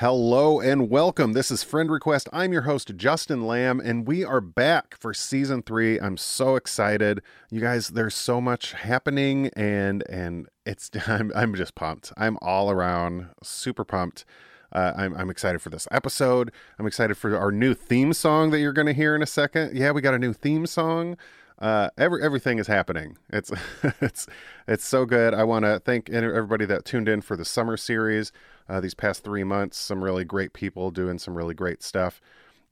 Hello and welcome. This is Friend Request. I'm your host, Justin Lamb, and we are back for season three. I'm so excited. You guys, there's so much happening and and it's I'm I'm just pumped. I'm all around super pumped. Uh, I'm, I'm excited for this episode. I'm excited for our new theme song that you're going to hear in a second. Yeah, we got a new theme song. Uh, every everything is happening. It's it's it's so good. I want to thank everybody that tuned in for the summer series uh, these past three months. Some really great people doing some really great stuff,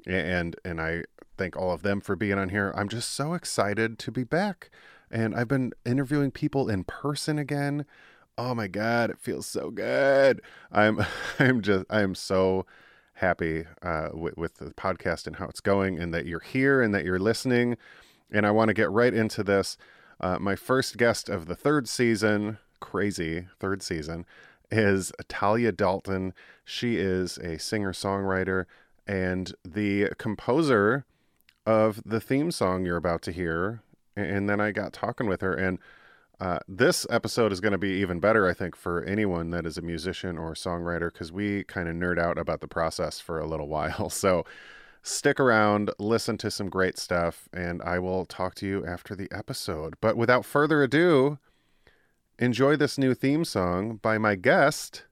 and and I thank all of them for being on here. I'm just so excited to be back, and I've been interviewing people in person again. Oh my god, it feels so good. I'm I'm just I'm so happy uh, with, with the podcast and how it's going, and that you're here and that you're listening. And I want to get right into this. Uh, my first guest of the third season, crazy third season, is Talia Dalton. She is a singer songwriter and the composer of the theme song you're about to hear. And then I got talking with her, and uh, this episode is going to be even better, I think, for anyone that is a musician or songwriter, because we kind of nerd out about the process for a little while. So stick around, listen to some great stuff, and I will talk to you after the episode. But without further ado, enjoy this new theme song by my guest,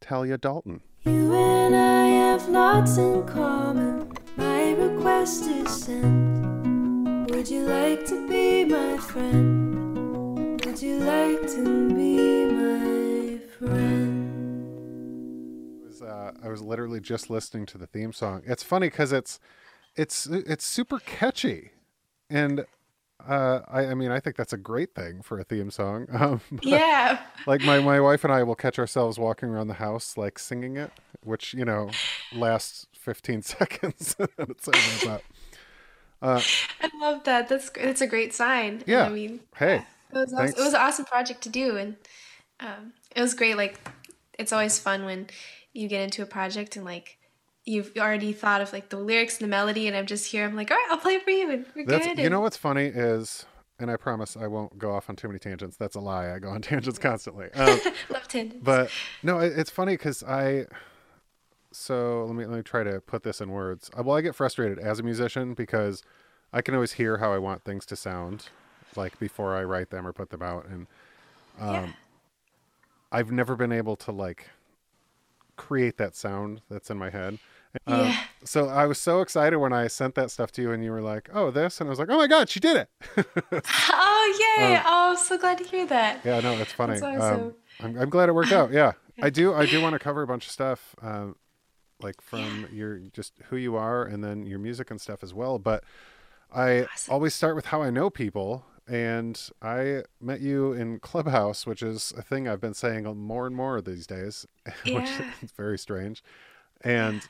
Talia Dalton. You and I have lots in common. My request is sent. Would you like to be my friend? Would you like to be my friend? Uh, I was literally just listening to the theme song. It's funny because it's it's it's super catchy, and uh, I, I mean I think that's a great thing for a theme song. Um, yeah, like my my wife and I will catch ourselves walking around the house like singing it, which you know lasts fifteen seconds and it's over. But uh, I love that. That's that's a great sign. Yeah. I mean, hey, it was awesome. it was an awesome project to do, and um, it was great. Like it's always fun when you get into a project and like you've already thought of like the lyrics and the melody and I'm just here I'm like all right I'll play for you and we're That's, good you know what's funny is and I promise I won't go off on too many tangents that's a lie I go on tangents constantly um, love tangents but no it's funny because I so let me let me try to put this in words uh, well I get frustrated as a musician because I can always hear how I want things to sound like before I write them or put them out and um, yeah. I've never been able to like create that sound that's in my head. Um, yeah. So I was so excited when I sent that stuff to you, and you were like, "Oh, this," and I was like, "Oh my god, she did it!" oh yay! Um, oh, I'm so glad to hear that. Yeah, no, it's funny. Awesome. Um, I'm, I'm glad it worked out. Yeah, I do. I do want to cover a bunch of stuff, um, like from yeah. your just who you are, and then your music and stuff as well. But I awesome. always start with how I know people, and I met you in Clubhouse, which is a thing I've been saying more and more these days, yeah. which is very strange. And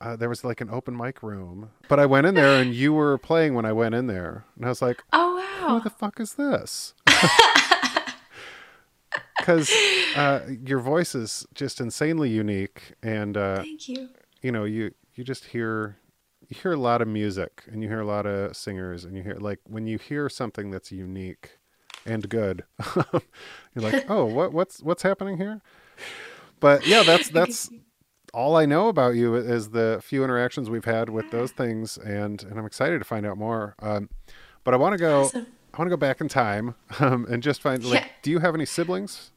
uh, there was like an open mic room, but I went in there and you were playing when I went in there, and I was like, "Oh wow, who the fuck is this?" Because uh, your voice is just insanely unique, and uh, thank you. You know, you you just hear you hear a lot of music and you hear a lot of singers and you hear like when you hear something that's unique and good you're like oh what what's what's happening here? But yeah that's that's all i know about you is the few interactions we've had with those things and and i'm excited to find out more um, but i want to go awesome. i want to go back in time um, and just find like yeah. do you have any siblings?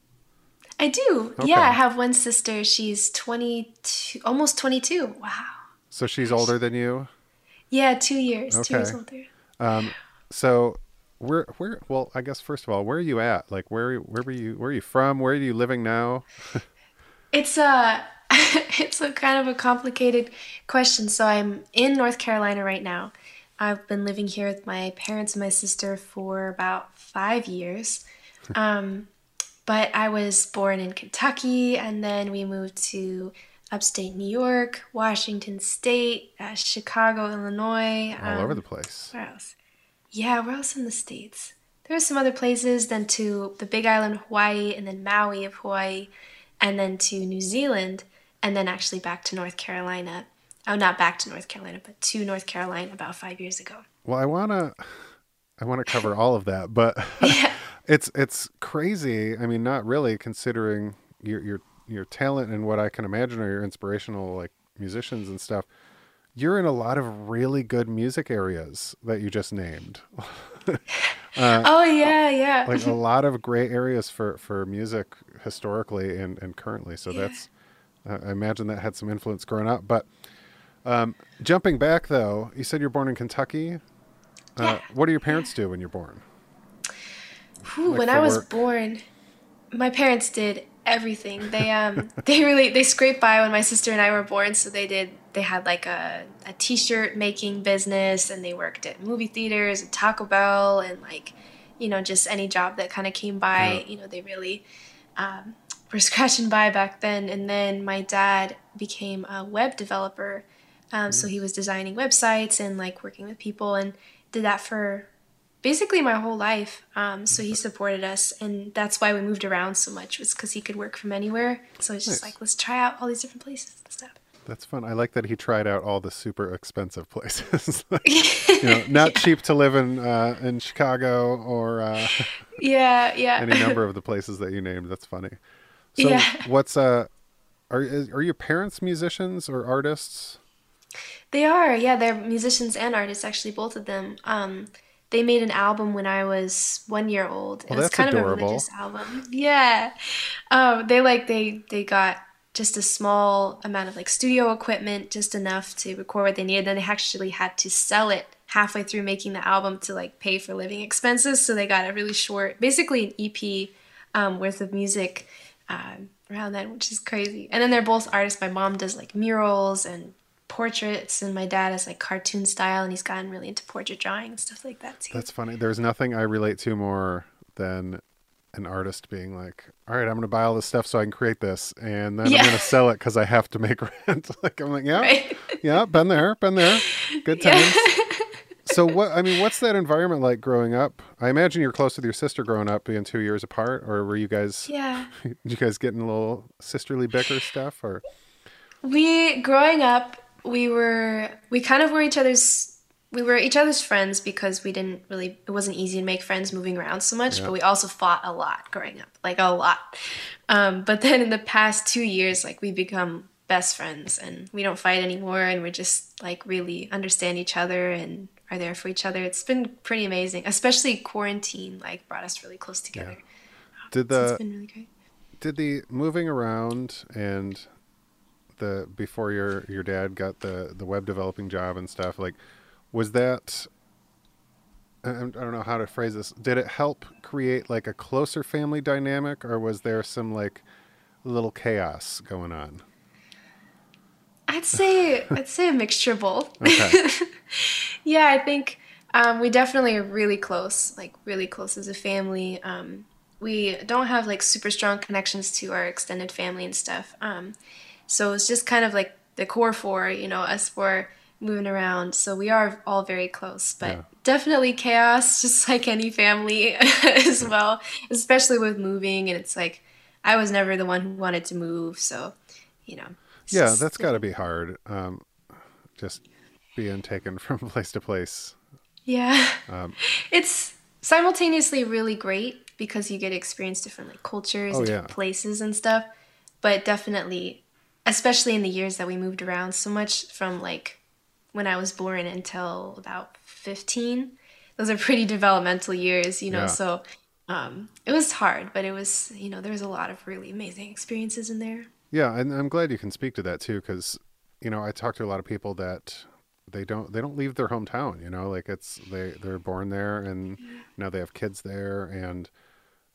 I do. Okay. yeah i have one sister. She's 22 almost 22 wow so she's older than you? Yeah, two years. Okay. Two years older. Um, so where where well, I guess first of all, where are you at? Like where where were you where are you from? Where are you living now? it's a it's a kind of a complicated question. So I'm in North Carolina right now. I've been living here with my parents and my sister for about five years. Um, but I was born in Kentucky and then we moved to upstate New York, Washington State, uh, Chicago, Illinois. All um, over the place. Where else? Yeah, where else in the States? There are some other places, then to the Big Island, Hawaii, and then Maui of Hawaii, and then to New Zealand, and then actually back to North Carolina. Oh, not back to North Carolina, but to North Carolina about five years ago. Well, I wanna, I wanna cover all of that, but yeah. it's it's crazy. I mean, not really, considering you're you're your talent and what I can imagine are your inspirational like musicians and stuff, you're in a lot of really good music areas that you just named. oh yeah, yeah. like a lot of great areas for for music historically and and currently. So Yeah. that's uh, I imagine that had some influence growing up. But um, jumping back though, you said you're born in Kentucky. Uh, Yeah. What do your parents do when you're born? Whew, like when I was work? born, my parents did everything. They um they really they scraped by when my sister and I were born. So they did they had like a a t-shirt making business, and they worked at movie theaters and Taco Bell and like you know just any job that kind of came by. Yeah. You know they really um, were scratching by back then. And then my dad became a web developer. Um, Mm. So he was designing websites and like working with people and did that for basically my whole life. Um, so he supported us, and that's why we moved around so much was because he could work from anywhere. So it's just Nice. like let's try out all these different places and stuff. That's fun. I like that he tried out all the super expensive places. Like, you know, not cheap to live in uh, in Chicago or uh, Yeah, yeah. any number of the places that you named. That's funny. So, Yeah. what's uh, are are your parents musicians or artists? They are, yeah, they're musicians and artists, actually, both of them. Um, they made an album when I was one year old. Oh, it was kind adorable. of a religious album. Yeah. Um, they like they they got just a small amount of like studio equipment, just enough to record what they needed. Then they actually had to sell it halfway through making the album to like pay for living expenses. So they got a really short, basically an EP um, worth of music um, around then, which is crazy. And then they're both artists. My mom does like murals and portraits, and my dad is like cartoon style, and he's gotten really into portrait drawing and stuff like that too. That's funny. There's nothing I relate to more than an artist being like, "All right, I'm going to buy all this stuff so I can create this, and then I'm going to sell it because I have to make rent." like I'm like, "Yeah, Right? yeah, been there, been there, good Yeah. times." so what? I mean, what's that environment like growing up? I imagine you're close with your sister growing up, being two years apart, or were you guys? yeah. You guys getting a little sisterly bicker stuff, or We growing up, we were we kind of were each other's we were each other's friends because we didn't really it wasn't easy to make friends moving around so much, Yeah. but we also fought a lot growing up, like a lot. Um, but then in the past two years, like we become best friends and we don't fight anymore and we're just like really understand each other and are there for each other. It's been pretty amazing, especially quarantine like brought us really close together. did So the it's been really great. did the moving around and the before your your dad got the the web developing job and stuff like was that I, I don't know how to phrase this did it help create like a closer family dynamic or was there some like little chaos going on I'd say I'd say a mixture of both. Okay. yeah, I think um, we definitely are really close, like really close as a family. Um, we don't have like super strong connections to our extended family and stuff. Um, so it's just kind of like the core four, you know, us four moving around. So we are all very close, but Yeah. definitely chaos, just like any family as well, especially with moving. And it's like I was never the one who wanted to move, so you know. yeah just- that's got to be hard um just being taken from place to place Yeah. Um, it's simultaneously really great because you get to experience different like cultures Oh, and different yeah. places and stuff. But definitely, especially in the years that we moved around so much from like when I was born until about 15, those are pretty developmental years, you know. Yeah. So um, it was hard, but it was, you know, there was a lot of really amazing experiences in there. Yeah, and I'm glad you can speak to that too, because you know I talk to a lot of people that they don't they don't leave their hometown. You know, like it's they they're born there and now they have kids there, and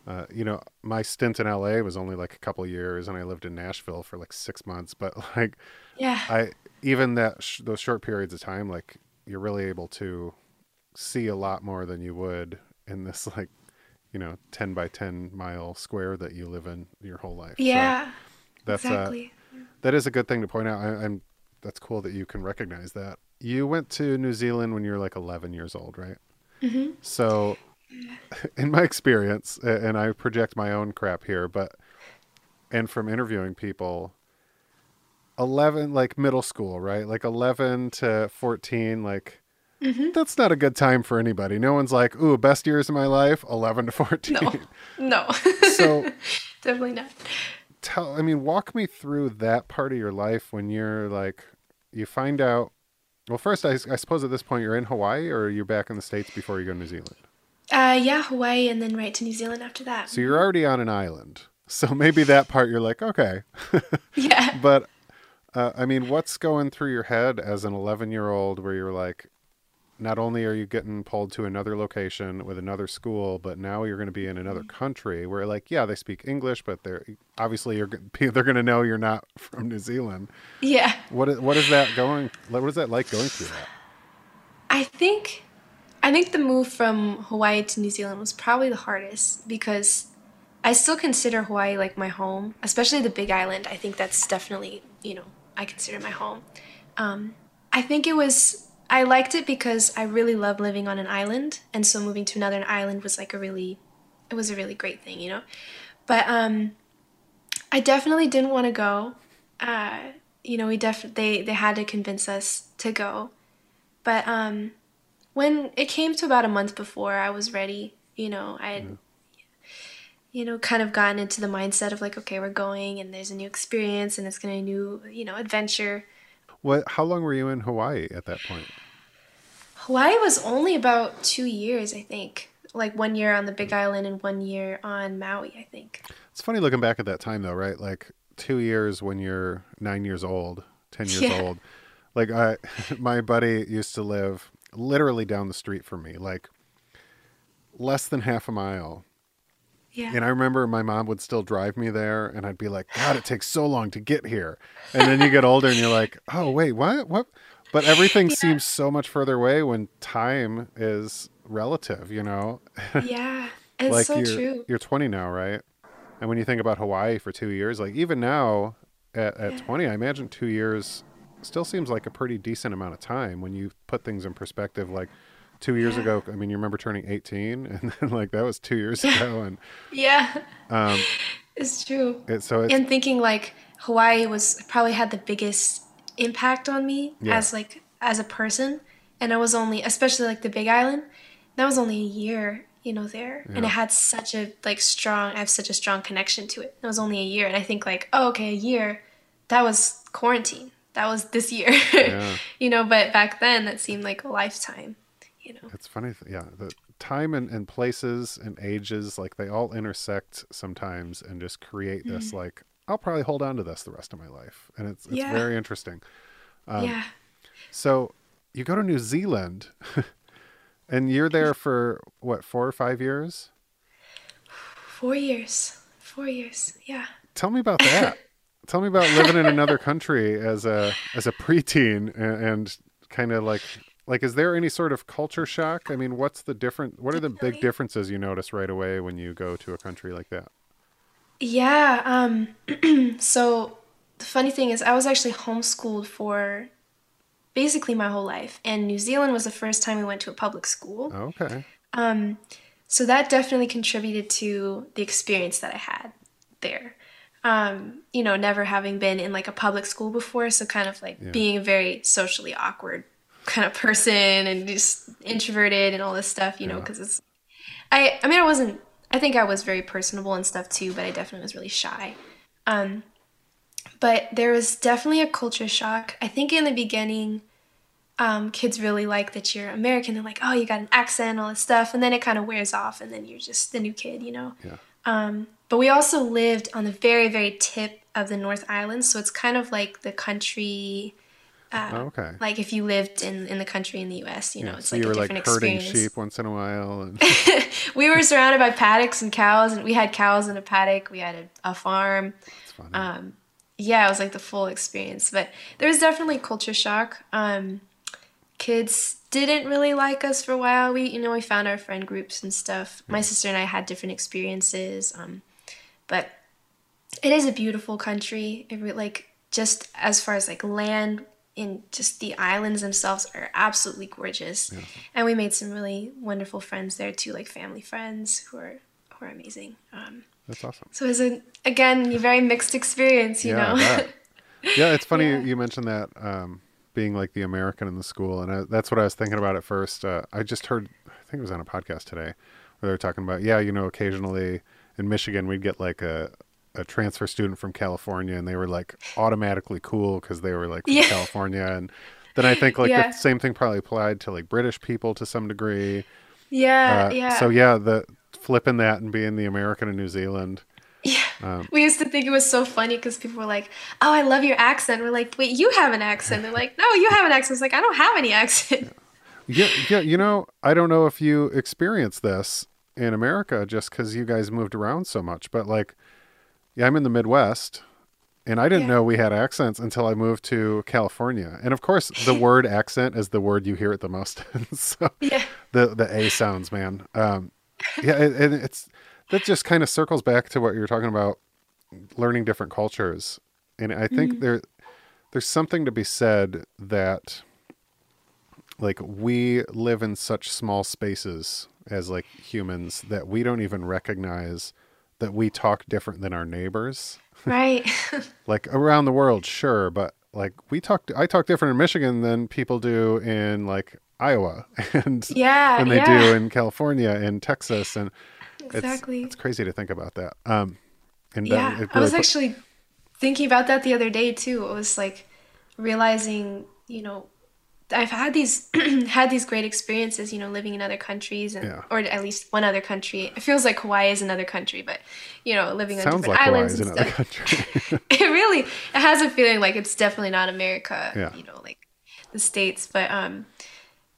uh, you know my stint in LA was only like a couple years, and I lived in Nashville for like six months. But like Yeah. I even that sh- those short periods of time, like you're really able to see a lot more than you would in this like you know 10 by 10 mile square that you live in your whole life. So- yeah. that's uh, exactly. that is a good thing to point out. I, I'm that's cool that you can recognize that. You went to New Zealand when you were like 11 years old, right? hmm So, in my experience, and I project my own crap here, but and from interviewing people, 11 like middle school, right? Like 11 to 14, like hmm that's not a good time for anybody. No one's like, "Ooh, best years of my life, 11 to 14." No. No. So- definitely not. tell I mean, walk me through that part of your life when you're like you find out well first I, I suppose at this point you're in Hawaii or you're back in the States before you go to New Zealand. Uh, yeah, Hawaii, and then right to New Zealand after that. So you're already on an island. So maybe that part you're like, okay. yeah. But uh, I mean, what's going through your head as an 11 year old where you're like, not only are you getting pulled to another location with another school, but now you're going to be in another Mm-hmm. country where, like, yeah, they speak English, but they're obviously you're they're going to know you're not from New Zealand. Yeah. What is, what is that going? What is that like going through that? I think I think the move from Hawaii to New Zealand was probably the hardest because I still consider Hawaii like my home, especially the Big Island. I think that's definitely, you know, I consider my home. Um, I think it was I liked it because I really love living on an island, and so moving to another island was like a really it was a really great thing, you know. But um I definitely didn't want to go. Uh, you know, we def they they had to convince us to go. But um, when it came to about a month before I was ready, you know, I had, you know, kind of gotten into the mindset of like, okay, we're going and there's a new experience and it's going to be a new, you know, adventure. What? How long were you in Hawaii at that point? Hawaii was only about two years, I think. Like one year on the Big mm. Island and one year on Maui, I think. It's funny looking back at that time though, right? Like two years when you're nine years old, ten years Yeah. old. Like I, my buddy used to live literally down the street from me, like less than half a mile. Yeah. And I remember my mom would still drive me there, and I'd be like, "God, it takes so long to get here." And then you get older, and you're like, "Oh, wait, what? What?" But everything seems so much further away when time is relative, you know. yeah. It's like so you're true. you're 20 now, right? And when you think about Hawaii for two years, like even now at, at Yeah. 20, I imagine two years still seems like a pretty decent amount of time when you put things in perspective. Like two years Yeah. ago, I mean, you remember turning 18, and then like that was two years ago, and Yeah. um, It's true. it, so it's and thinking like Hawaii was probably had the biggest impact on me Yeah. as like as a person and I was only especially like the big island that was only a year you know there and it had such a like strong I have such a strong connection to it it was only a year and I think like oh okay a year that was quarantine that was this year Yeah. you know but back then that seemed like a lifetime you know it's funny, yeah. The time and, and places and ages, like they all intersect sometimes, and just create this Mm-hmm. like I'll probably hold on to this the rest of my life, and it's it's Yeah. very interesting. Um, yeah So you go to New Zealand and you're there for what, four or five years? 4 years 4 years yeah Tell me about that. Tell me about living in another country as a as a preteen and, and kind of like like is there any sort of culture shock? I mean, what's the different what are the big differences you notice right away when you go to a country like that? Yeah. Um, so the funny thing is, I was actually homeschooled for basically my whole life, and New Zealand was the first time we went to a public school. Okay. Um, so that definitely contributed to the experience that I had there. Um, you know, never having been in like a public school before, so kind of like Yeah. being a very socially awkward kind of person and just introverted and all this stuff, you know, because it's. I I mean, I wasn't. I think I was very personable and stuff too, but I definitely was really shy. Um, but there was definitely a culture shock. I think in the beginning, um, kids really like that you're American. They're like, oh, you got an accent, all this stuff, and then it kind of wears off, and then you're just the new kid, you know. Yeah. Um, but we also lived on the very, very tip of the North Island, so it's kind of like the country. Uh, Oh, okay. Like if you lived in, in the country in the U.S., you know, Yeah, it's so like you a were like herding experience. sheep once in a while and we were surrounded by paddocks and cows, and we had cows in a paddock. We had a, a farm. Um, yeah, it was like the full experience. But there was definitely culture shock. Um, kids didn't really like us for a while. We, you know, we found our friend groups and stuff. My sister and I had different experiences. Um, but it is a beautiful country. It re- like just as far as like land and just the islands themselves are absolutely gorgeous. And we made some really wonderful friends there too, like family friends who are who are amazing. Um, That's awesome. so it was a again a very mixed experience, you yeah, know. yeah, it's funny Yeah. you mentioned that um, being like the American in the school, and I, that's what I was thinking about at first. Uh, I just heard, I think it was on a podcast today, where they were talking about, yeah, you know, occasionally in Michigan we'd get like a a transfer student from California, and they were like automatically cool because they were like from Yeah. California, and then I think like Yeah. the same thing probably applied to like British people to some degree. Yeah, Uh, yeah. So yeah, the flipping that and being the American in New Zealand. Yeah. Um, we used to think it was so funny because people were like, "Oh, I love your accent." We're like, "Wait, you have an accent?" They're like, "No, you have an accent." It's like I don't have any accent. Yeah, yeah. You know, I don't know if you experience this in America just because you guys moved around so much, but like, yeah, I'm in the Midwest, and I didn't Yeah. know we had accents until I moved to California. And of course, the word accent is the word you hear it the most. so yeah, the the A sounds, man. Um, yeah, it, it, it's that just kind of circles back to what you were talking about, learning different cultures, and I think there there's something to be said that like we live in such small spaces as like humans that we don't even recognize that we talk different than our neighbors right. like around the world sure but like we talk i talk different in michigan than people do in like iowa and yeah, and they yeah. do in california and texas and exactly. it's, it's crazy to think about that um and yeah, it I was really actually thinking about that the other day too. It was like realizing, you know, I've had these had these great experiences, you know, living in other countries and Yeah. or at least one other country. It feels like Hawaii is another country, but you know, living on different like hawaii islands is and stuff. country it really it has a feeling like it's definitely not America, Yeah. you know, like the states, but um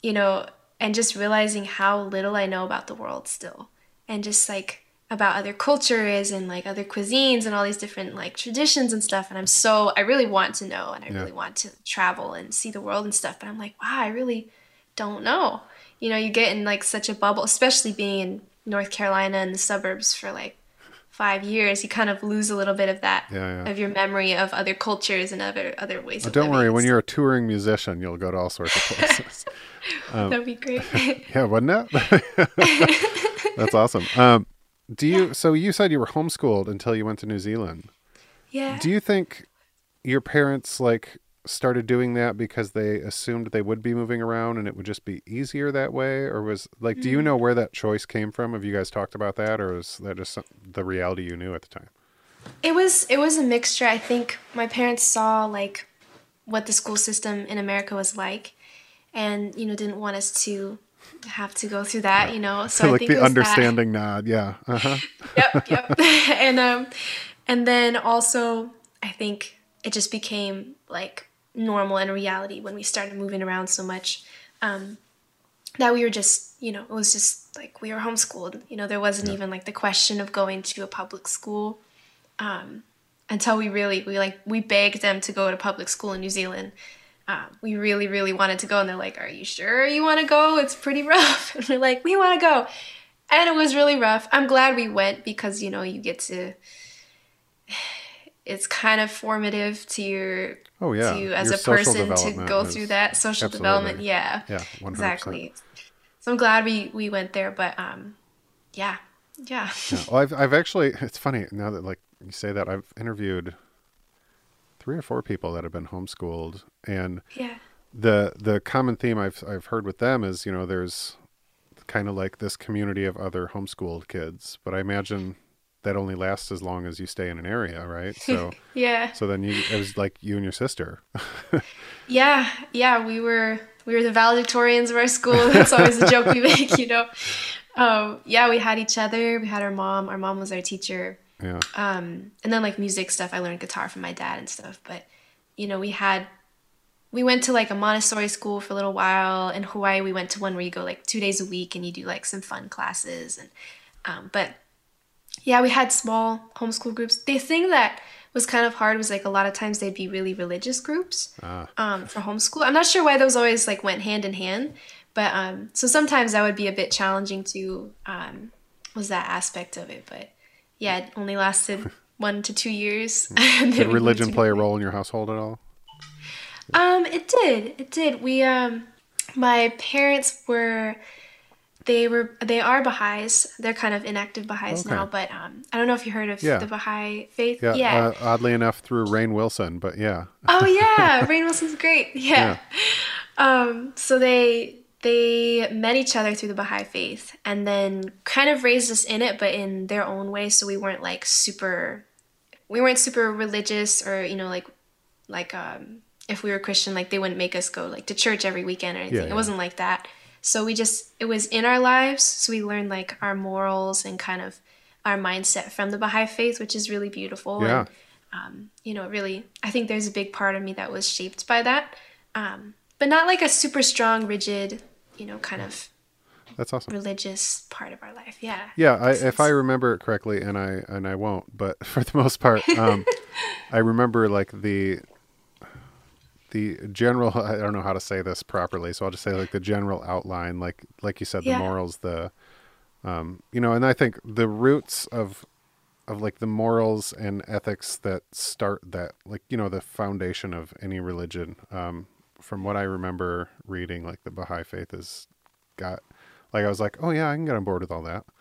you know, and just realizing how little I know about the world still and just like about other cultures and like other cuisines and all these different like traditions and stuff and I'm so I really want to know and I Yeah. really want to travel and see the world and stuff but I'm like wow I really don't know you know you get in like such a bubble especially being in North Carolina and the suburbs for like five years you kind of lose a little bit of that Yeah, yeah. of your memory of other cultures and other other ways of don't worry when you're a touring musician you'll go to all sorts of places stuff. that'd be great Yeah, wasn't it? That's awesome. Um, do you? So you said you were homeschooled until you went to New Zealand. yeah Do you think your parents like started doing that because they assumed they would be moving around and it would just be easier that way, or was like, do you mm. know where that choice came from? Have you guys talked about that, or was that just some, the reality you knew at the time? It was it was a mixture. I think my parents saw like what the school system in America was like, and you know didn't want us to have to go through that. You know, so I like think the understanding nod. Yeah. Uh-huh. Yep, yep. and um, and then also I think it just became like normal and reality when we started moving around so much. Um, that we were just, you know, it was just like we were homeschooled. You know, there wasn't even like the question of going to a public school um, until we really, we like, we begged them to go to public school in New Zealand. Um, we really, really wanted to go, and they're like, "Are you sure you want to go? It's pretty rough." And we're like, "We want to go," and it was really rough. I'm glad we went because you know you get to. It's kind of formative to your Oh yeah. to as Your a person to go through that social absolutely. development. Yeah, Yeah. 100%. exactly. So I'm glad we we went there, but um, yeah, yeah, Yeah. Well, I've I've actually it's funny now that like you say that I've interviewed three or four people that have been homeschooled and yeah, the the common theme I've I've heard with them is you know there's kind of like this community of other homeschooled kids, but I imagine that only lasts as long as you stay in an area, right? So yeah, so then you it was like you and your sister. yeah, yeah. We were we were the valedictorians of our school. That's always a joke we make, you know. Um, yeah, we had each other. We had our mom. Our mom was our teacher. Yeah. um, and then like music stuff i learned guitar from my dad and stuff but you know we had we went to like a montessori school for a little while in hawaii we went to one where you go like two days a week and you do like some fun classes and um, but yeah we had small homeschool groups the thing that was kind of hard was like a lot of times they'd be really religious groups Ah. um, for homeschool i'm not sure why those always like went hand in hand but um, so sometimes that would be a bit challenging to um, was that aspect of it but yeah it only lasted one to two years then Did religion play a role in your household at all? um, it did. It did. We um, my parents were, they were they are Baha'is. They're kind of inactive Baha'is Okay. now, but um, I don't know if you heard of Yeah. the Baha'i faith. Yeah. Yeah. Uh, oddly enough, through Rainn Wilson, but yeah. oh yeah, Rainn Wilson's great. Yeah. Um, so they they met each other through the Baha'i faith, and then kind of raised us in it, but in their own way. So we weren't like super we weren't super religious or you know like like um if we were Christian like they wouldn't make us go like to church every weekend or anything. Yeah, yeah. It wasn't like that. So we just it was in our lives. So we learned like our morals and kind of our mindset from the Baha'i faith, which is really beautiful. Yeah. And um, you know, really I think there's a big part of me that was shaped by that. Um, but not like a super strong, rigid, you know, kind of That's awesome. religious part of our life. Yeah. Yeah, I, if I remember it correctly, and I and I won't, but for the most part, um, I remember like the the general. I don't know how to say this properly, so I'll just say like the general outline, like like you said, the Yeah. morals, the um, you know, and I think the roots of of like the morals and ethics that start that like you know the foundation of any religion. Um, from what I remember reading, like the Baha'i faith has got like I was like, oh yeah, I can get on board with all that.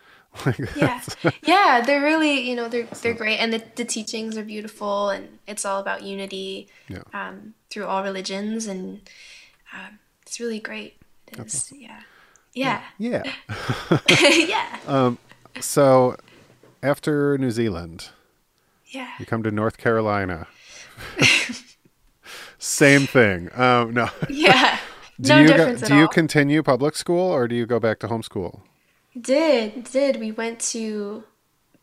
Like, yeah yeah they're really you know they're they're great and the, the teachings are beautiful and it's all about unity Yeah. um, through all religions and um, it's really great it is, yeah yeah yeah. yeah So after New Zealand, yeah you come to North Carolina. Same thing. Um, no. yeah Do no you go- difference at do you continue public school or do you go back to homeschool? did did we went to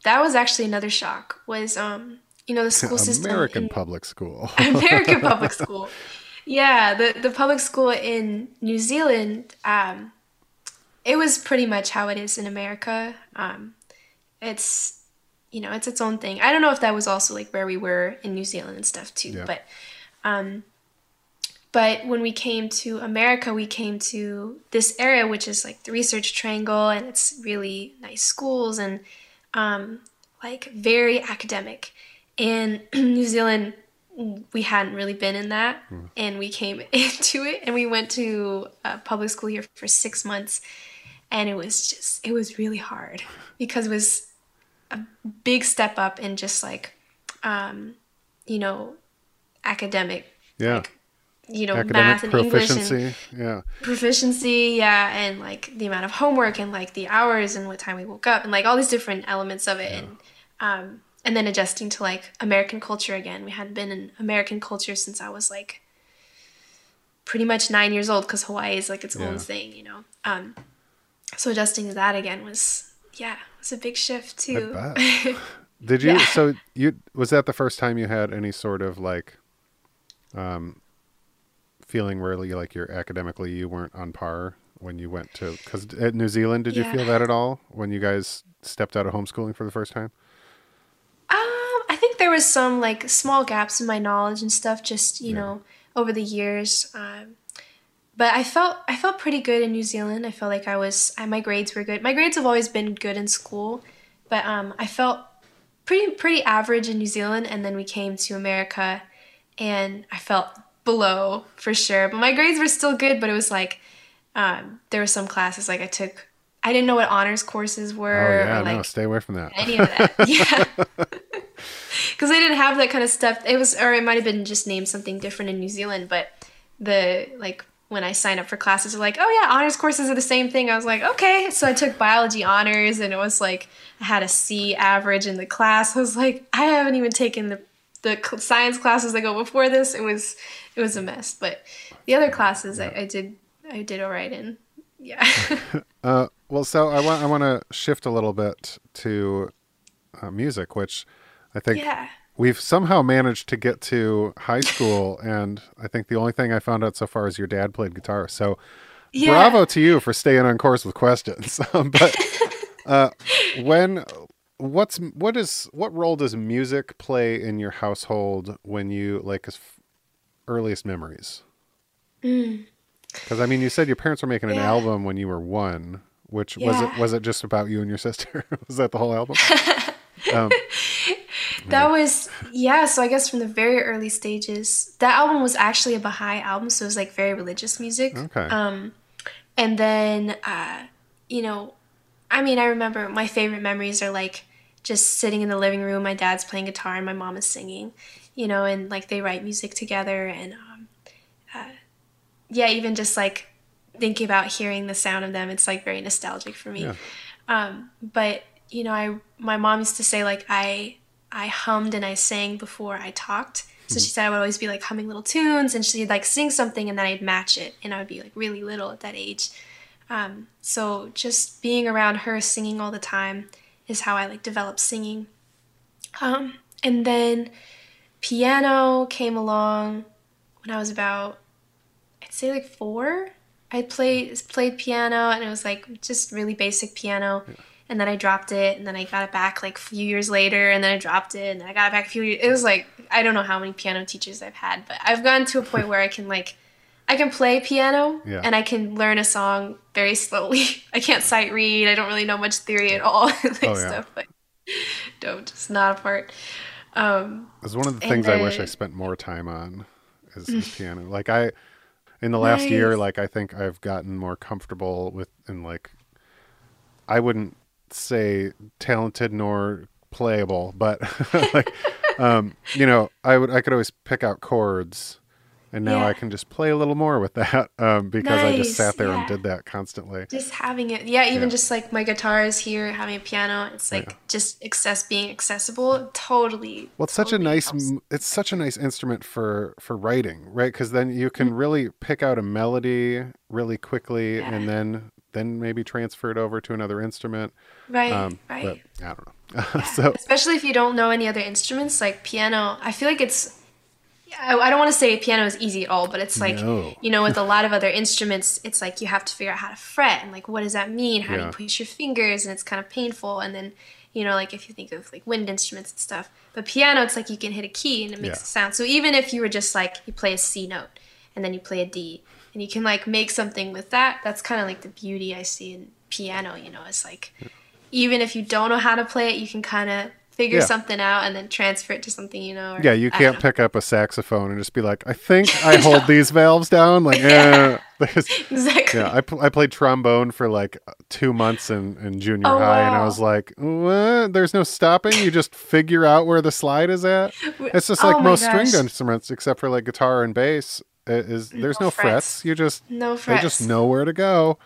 that was actually another shock was um you know the school system American in- public school. American public school. Yeah, the the public school in New Zealand, um, it was pretty much how it is in America. Um, it's you know it's its own thing. I don't know if that was also like where we were in New Zealand and stuff too, Yeah. but um, but when we came to America, we came to this area which is like the Research Triangle, and it's really nice schools and um, like very academic. And New Zealand, we hadn't really been in that, and we came into it, and we went to uh, public school here for six months, and it was just it was really hard because it was a big step up in just like, um, you know, academic, yeah. like, you know, Academic math and English and proficiency. yeah. proficiency yeah and like the amount of homework and like the hours and what time we woke up and like all these different elements of it and um and then adjusting to like american culture again we hadn't been in american culture since i was like pretty much nine years old because hawaii is like its Yeah. own thing you know um so adjusting to that again was yeah it was a big shift too. Did you Yeah. so you was that the first time you had any sort of like um feeling really like you're academically you weren't on par when you went to cuz at New Zealand did you feel that at all when you guys stepped out of homeschooling for the first time? Um, I think there was some like small gaps in my knowledge and stuff, just you Yeah. know, over the years. Um, but I felt I felt pretty good in New Zealand. I felt like I was I, my grades were good. My grades have always been good in school, but um, I felt pretty pretty average in New Zealand. And then we came to America, and I felt below for sure. But my grades were still good. But it was like um, there were some classes like I took. I didn't know what honors courses were. oh yeah, or, like, no, stay away from that. any of that. yeah. Because they didn't have that kind of stuff. It was, or it might have been just named something different in New Zealand, but the, like, when I signed up for classes, they're like, oh yeah, honors courses are the same thing. I was like, okay. So I took biology honors and it was like, I had a C average in the class. I was like, I haven't even taken the, the science classes that go before this. It was, it was a mess. But the other classes I, I did, I did all right in. Yeah. Uh, well, so I want I want to shift a little bit to uh, music, which I think yeah. we've somehow managed to get to high school, and I think the only thing I found out so far is your dad played guitar. So, Yeah. bravo to you for staying on course with questions. But uh, when what's what is what role does music play in your household when you like as f- earliest memories? Because I mean, you said your parents were making an Mm. Yeah. album when you were one. Which was it? Was it just about you and your sister? was that the whole album? um, That was yeah. So I guess from the very early stages, that album was actually a Baha'i album, so it was like very religious music. Okay. Um, and then uh, you know, I mean, I remember my favorite memories are like just sitting in the living room. My dad's playing guitar and my mom is singing, you know, and like they write music together and um, uh, yeah, even just like thinking about hearing the sound of them, it's like very nostalgic for me. Yeah. Um, but you know, I my mom used to say like I I hummed and I sang before I talked. So she said I would always be like humming little tunes, and she'd like sing something, and then I'd match it, and I would be like really little at that age. Um, so just being around her singing all the time is how I like developed singing. Um, and then piano came along when I was about, I'd say like four. I played played piano, and it was like just really basic piano. And then I dropped it, and then I got it back like a few years later, and then I dropped it, and then I got it back a few years. It was like I don't know how many piano teachers I've had, but I've gotten to a point where I can like I can play piano Yeah. and I can learn a song very slowly. I can't sight read. I don't really know much theory at all, like Oh, yeah. stuff. But don't, it's not a part. Um, It's one of the things I wish I spent more time on is, is piano. Like I, in the last year, like I think I've gotten more comfortable with, and like, I wouldn't say talented nor playable, but like, um, you know, I would, I could always pick out chords and now Yeah. I can just play a little more with that, um, because I just sat there and did that constantly. just having it, yeah. Even Yeah. just like my guitar is here, having a piano. It's like just access being accessible. Totally. Well, it's such a nice helps. it's such a nice instrument for for writing, right? Because then you can Mm-hmm. really pick out a melody really quickly, Yeah. and then then maybe transfer it over to another instrument. Right. Um, right. But I don't know. so especially if you don't know any other instruments like piano i feel like it's I, I don't want to say piano is easy at all but it's like No. you know with a lot of other instruments it's like you have to figure out how to fret and like what does that mean? How do you push your fingers? And it's kind of painful. And then you know like if you think of like wind instruments and stuff. But piano it's like you can hit a key and it makes Yeah. a sound. So even if you were just like you play a c note and then you play a d and you can like make something with that that's kind of like the beauty i see in piano you know? It's like even if you don't know how to play it, you can kind of figure Yeah. something out and then transfer it to something you know. or- yeah, you can't pick up a saxophone and just be like, I think I hold these valves down. Like, eh. Exactly. yeah, I, pl- I played trombone for like two months in, in junior Oh, high, and I was like, what? There's no stopping. You just figure out where the slide is at. It's just Oh like my most gosh. stringed instruments, except for like guitar and bass. Is there's no, No frets. frets. You just No frets. they just know where to go.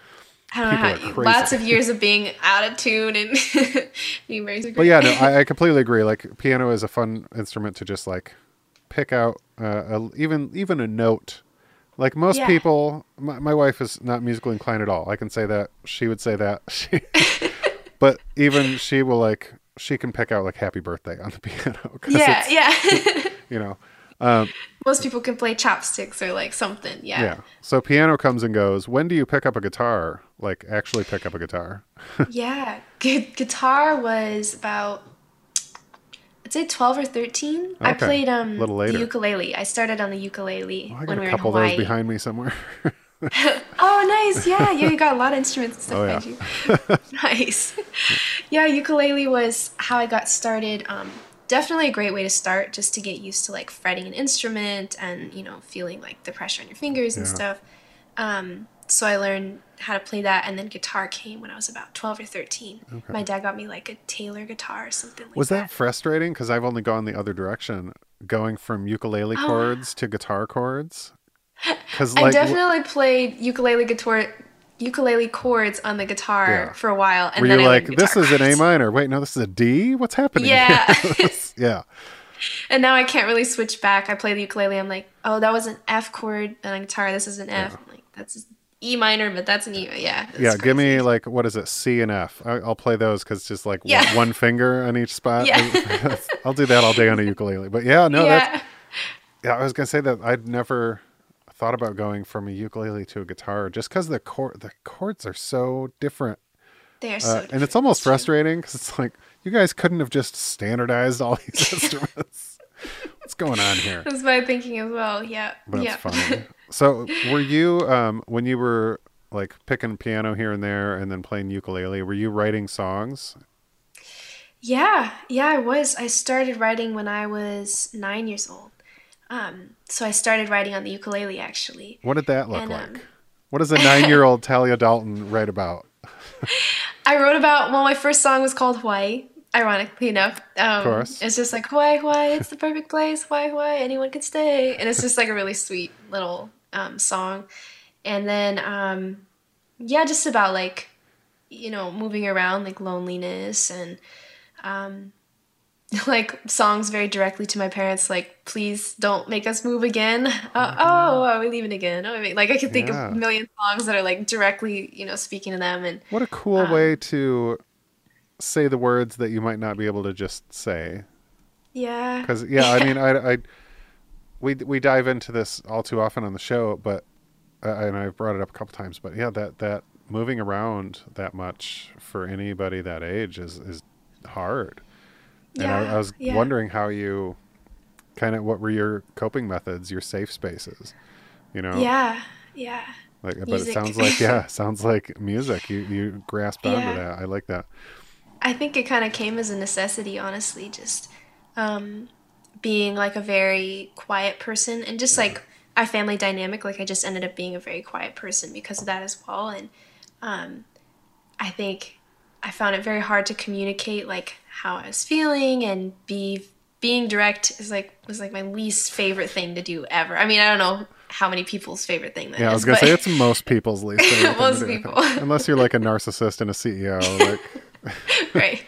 I don't know how. you- Lots of years of being out of tune and being very. But yeah, no, I, I completely agree. Like piano is a fun instrument to just like pick out, uh, a, even even a note. Like most Yeah. people, my, my wife is not musically inclined at all. I can say that. She would say that. She, but even she will like she can pick out like "Happy Birthday" on the piano. yeah, yeah. You know. Um, Most people can play chopsticks or like something. Yeah. yeah. So piano comes and goes. When do you pick up a guitar? Like actually pick up a guitar? Yeah. Gu- guitar was about. I'd say twelve or thirteen. I played um Little the ukulele. I started on the ukulele got when we were in couple of those Hawaii. behind me somewhere. Oh, nice. Yeah, yeah, you got a lot of instruments and stuff Oh, yeah. behind you. nice. Yeah, ukulele was how I got started. Um, definitely a great way to start just to get used to like fretting an instrument and, you know, feeling like the pressure on your fingers and Yeah. stuff. Um, so I learned how to play that and then guitar came when I was about 12 or 13. My dad got me like a Taylor guitar or something like Was that that. frustrating? Because I've only gone the other direction, going from ukulele Oh. chords to guitar chords. Because I like, w- definitely played ukulele guitar ukulele chords on the guitar Yeah. for a while and were then you I like, this is an A minor? Wait, no, this is a D. What's happening? Yeah. yeah, And now I can't really switch back. I play the ukulele. I'm like, oh, that was an F chord on a guitar. This is an F. I'm like, that's E minor, but that's an E. Yeah. yeah. Give me like what is it? C and F. I, I'll play those because it's just like one- Yeah. one, finger on each spot. Yeah. I'll do that all day on a ukulele. But yeah, no, that's yeah. yeah. I was gonna say that I'd never thought about going from a ukulele to a guitar just because the chord the chords are so different. They are Uh, so. and it's almost frustrating because it's like you guys couldn't have just standardized all these instruments. What's going on here? That's my thinking as well. Yeah. Yeah. funny. So, were you um, when you were like picking piano here and there, and then playing ukulele? Were you writing songs? Yeah, yeah, I was. I started writing when I was nine years old. Um, so I started writing on the ukulele actually. What did that look And, like? um, What does a nine-year-old Talia Dalton write about? I wrote about well, my first song was called Hawaii. Ironically enough, um, course. it's just like Hawaii, Hawaii, it's the perfect place. Hawaii, Hawaii, anyone can stay, and it's just like a really sweet little um, song. And then, um, yeah, just about like, you know, moving around, like loneliness and, um, like songs very directly to my parents, like "Please don't make us move again." Uh, oh, are we leaving again? Oh, I mean, like I could think Yeah. of a million songs that are like directly, you know, speaking to them. And What a cool Um, way to say the words that you might not be able to just say. yeah, Because yeah, I mean, I, I we we dive into this all too often on the show, but uh, and I've brought it up a couple times, but yeah, that that moving around that much for anybody that age is is hard. And I, Yeah, I was yeah. wondering how you kind of what were your coping methods, your safe spaces, you know? yeah, yeah. Like, but it sounds like yeah, sounds like music. You you grasped onto Yeah. that. I like that. I think it kind of came as a necessity, honestly, just um, being like a very quiet person and just like our family dynamic. Like, I just ended up being a very quiet person because of that as well. And um, I think I found it very hard to communicate like how I was feeling and be being direct is like was like my least favorite thing to do ever. I mean, I don't know how many people's favorite thing that Yeah, I was gonna but- say it's most people's least favorite Most people. unless you're like a narcissist and a CEO. Like, right.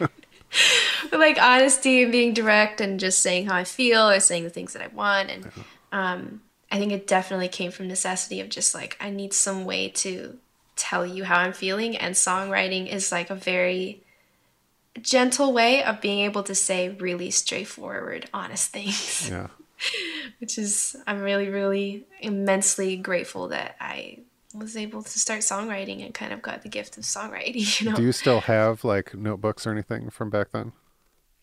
but like honesty and being direct and just saying how I feel or saying the things that I want. And um, I think it definitely came from necessity of just like, I need some way to tell you how I'm feeling. And songwriting is like a very gentle way of being able to say really straightforward, honest things, yeah, which is, I'm really, really immensely grateful that I was able to start songwriting and kind of got the gift of songwriting, you know? do you still have like notebooks or anything from back then?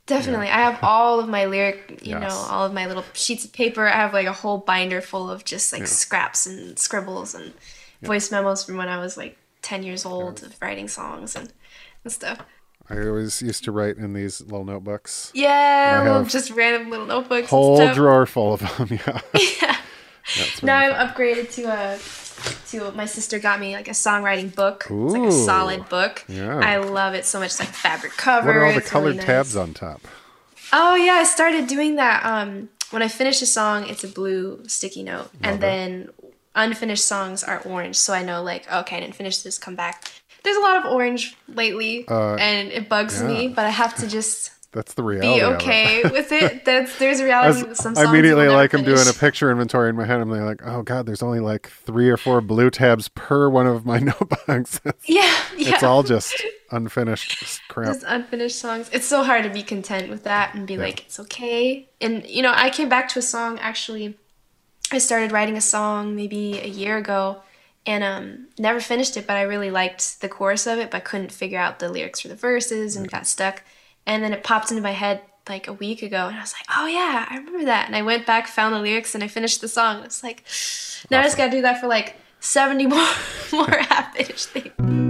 Definitely. I have all of my lyric, you know, all of my little sheets of paper. I have like a whole binder full of just like scraps and scribbles and voice memos from when I was like 10 years old of writing songs and, and stuff. I always used to write in these little notebooks. Yeah, have just random little notebooks Whole drawer full of them. Yeah. Yeah. Now I'm upgraded to a to my sister got me like a songwriting book. It's like a solid book. Yeah. I love it so much. It's like fabric cover. What are all the it's really colored tabs on top? Oh yeah, I started doing that. Um, when I finish a song, it's a blue sticky note, and it. then unfinished songs are orange. So I know like okay, I didn't finish this. Come back. There's a lot of orange lately, Uh, and it bugs me. But I have to just That's the reality. be of it. okay with it. That's there's reality with some I songs. immediately like I'm doing a picture inventory in my head. I'm like, oh god, there's only like three or four blue tabs per one of my notebooks. Yeah, yeah. it's all just unfinished crap. just unfinished songs. It's so hard to be content with that and be like, it's okay. And you know, I came back to a song actually. I started writing a song maybe a year ago, and um, never finished it. But I really liked the chorus of it, but couldn't figure out the lyrics for the verses and got stuck. And then it popped into my head like a week ago, and I was like, oh yeah, I remember that. And I went back, found the lyrics, and I finished the song. It's like now I just gotta do that for like seventy more more half finished things.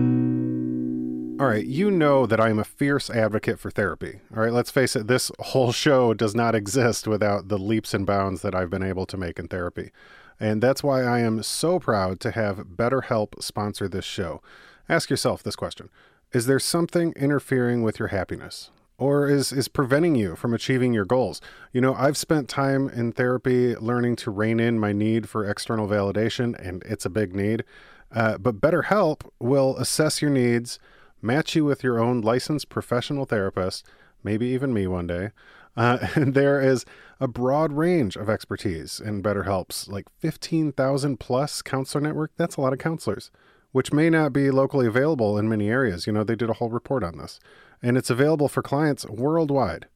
All right, you know that I'm a fierce advocate for therapy. All right, let's face it, this whole show does not exist without the leaps and bounds that I've been able to make in therapy. And that's why I am so proud to have BetterHelp sponsor this show. Ask yourself this question Is there something interfering with your happiness? Or is, is preventing you from achieving your goals? You know, I've spent time in therapy learning to rein in my need for external validation, and it's a big need. Uh, but BetterHelp will assess your needs, match you with your own licensed professional therapist, maybe even me one day. Uh, and there is a broad range of expertise in BetterHelp's like 15,000 plus counselor network. That's a lot of counselors, which may not be locally available in many areas. You know, they did a whole report on this. And it's available for clients worldwide.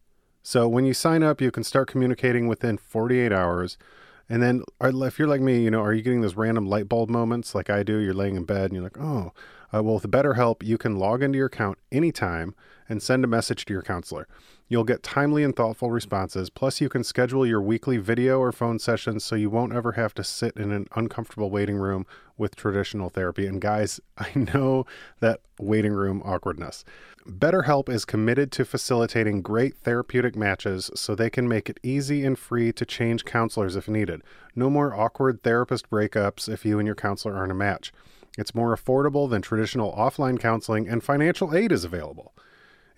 So when you sign up, you can start communicating within 48 hours. And then, if you're like me, you know, are you getting those random light bulb moments like I do? You're laying in bed and you're like, oh, uh, well, with BetterHelp, you can log into your account anytime and send a message to your counselor. You'll get timely and thoughtful responses. Plus, you can schedule your weekly video or phone sessions so you won't ever have to sit in an uncomfortable waiting room with traditional therapy. And guys, I know that waiting room awkwardness. BetterHelp is committed to facilitating great therapeutic matches so they can make it easy and free to change counselors if needed. No more awkward therapist breakups if you and your counselor aren't a match. It's more affordable than traditional offline counseling, and financial aid is available.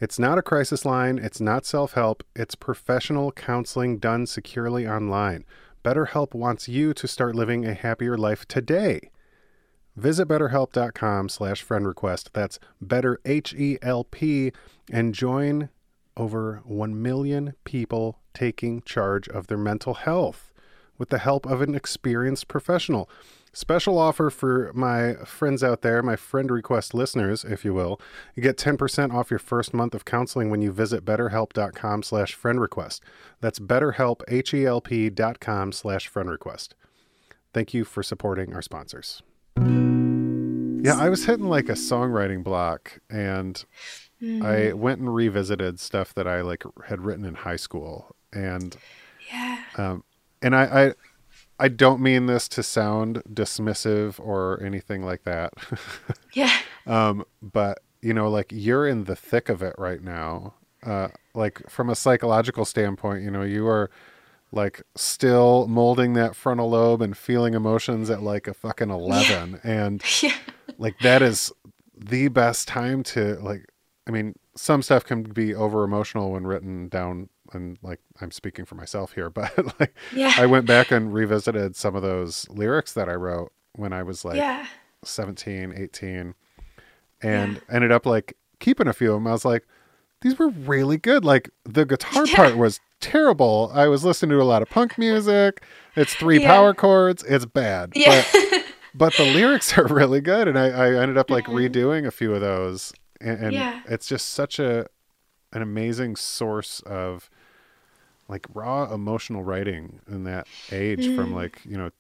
It's not a crisis line, it's not self help, it's professional counseling done securely online. BetterHelp wants you to start living a happier life today. Visit betterhelp.com slash friend request. That's better H E L P and join over 1 million people taking charge of their mental health with the help of an experienced professional. Special offer for my friends out there, my friend request listeners, if you will. You get 10% off your first month of counseling when you visit betterhelp.com slash friend request. That's betterhelp, H-E-L-P dot com slash friend request. Thank you for supporting our sponsors. Yeah, I was hitting like a songwriting block and I went and revisited stuff that I like had written in high school and Yeah. um, and I, I I don't mean this to sound dismissive or anything like that. Yeah. um, but you know, like you're in the thick of it right now. Uh, like from a psychological standpoint, you know, you are like still molding that frontal lobe and feeling emotions at like a fucking 11 and Yeah. like that is the best time to like i mean some stuff can be over emotional when written down and like i'm speaking for myself here but like Yeah. i went back and revisited some of those lyrics that i wrote when i was like yeah. 17 18 and ended up like keeping a few of them i was like these were really good like the guitar Yeah. part was terrible i was listening to a lot of punk music it's three Yeah. power chords it's bad Yeah. but but the lyrics are really good and i, I ended up like redoing a few of those and, and Yeah. it's just such a an amazing source of like raw emotional writing in that age from Mm. like you know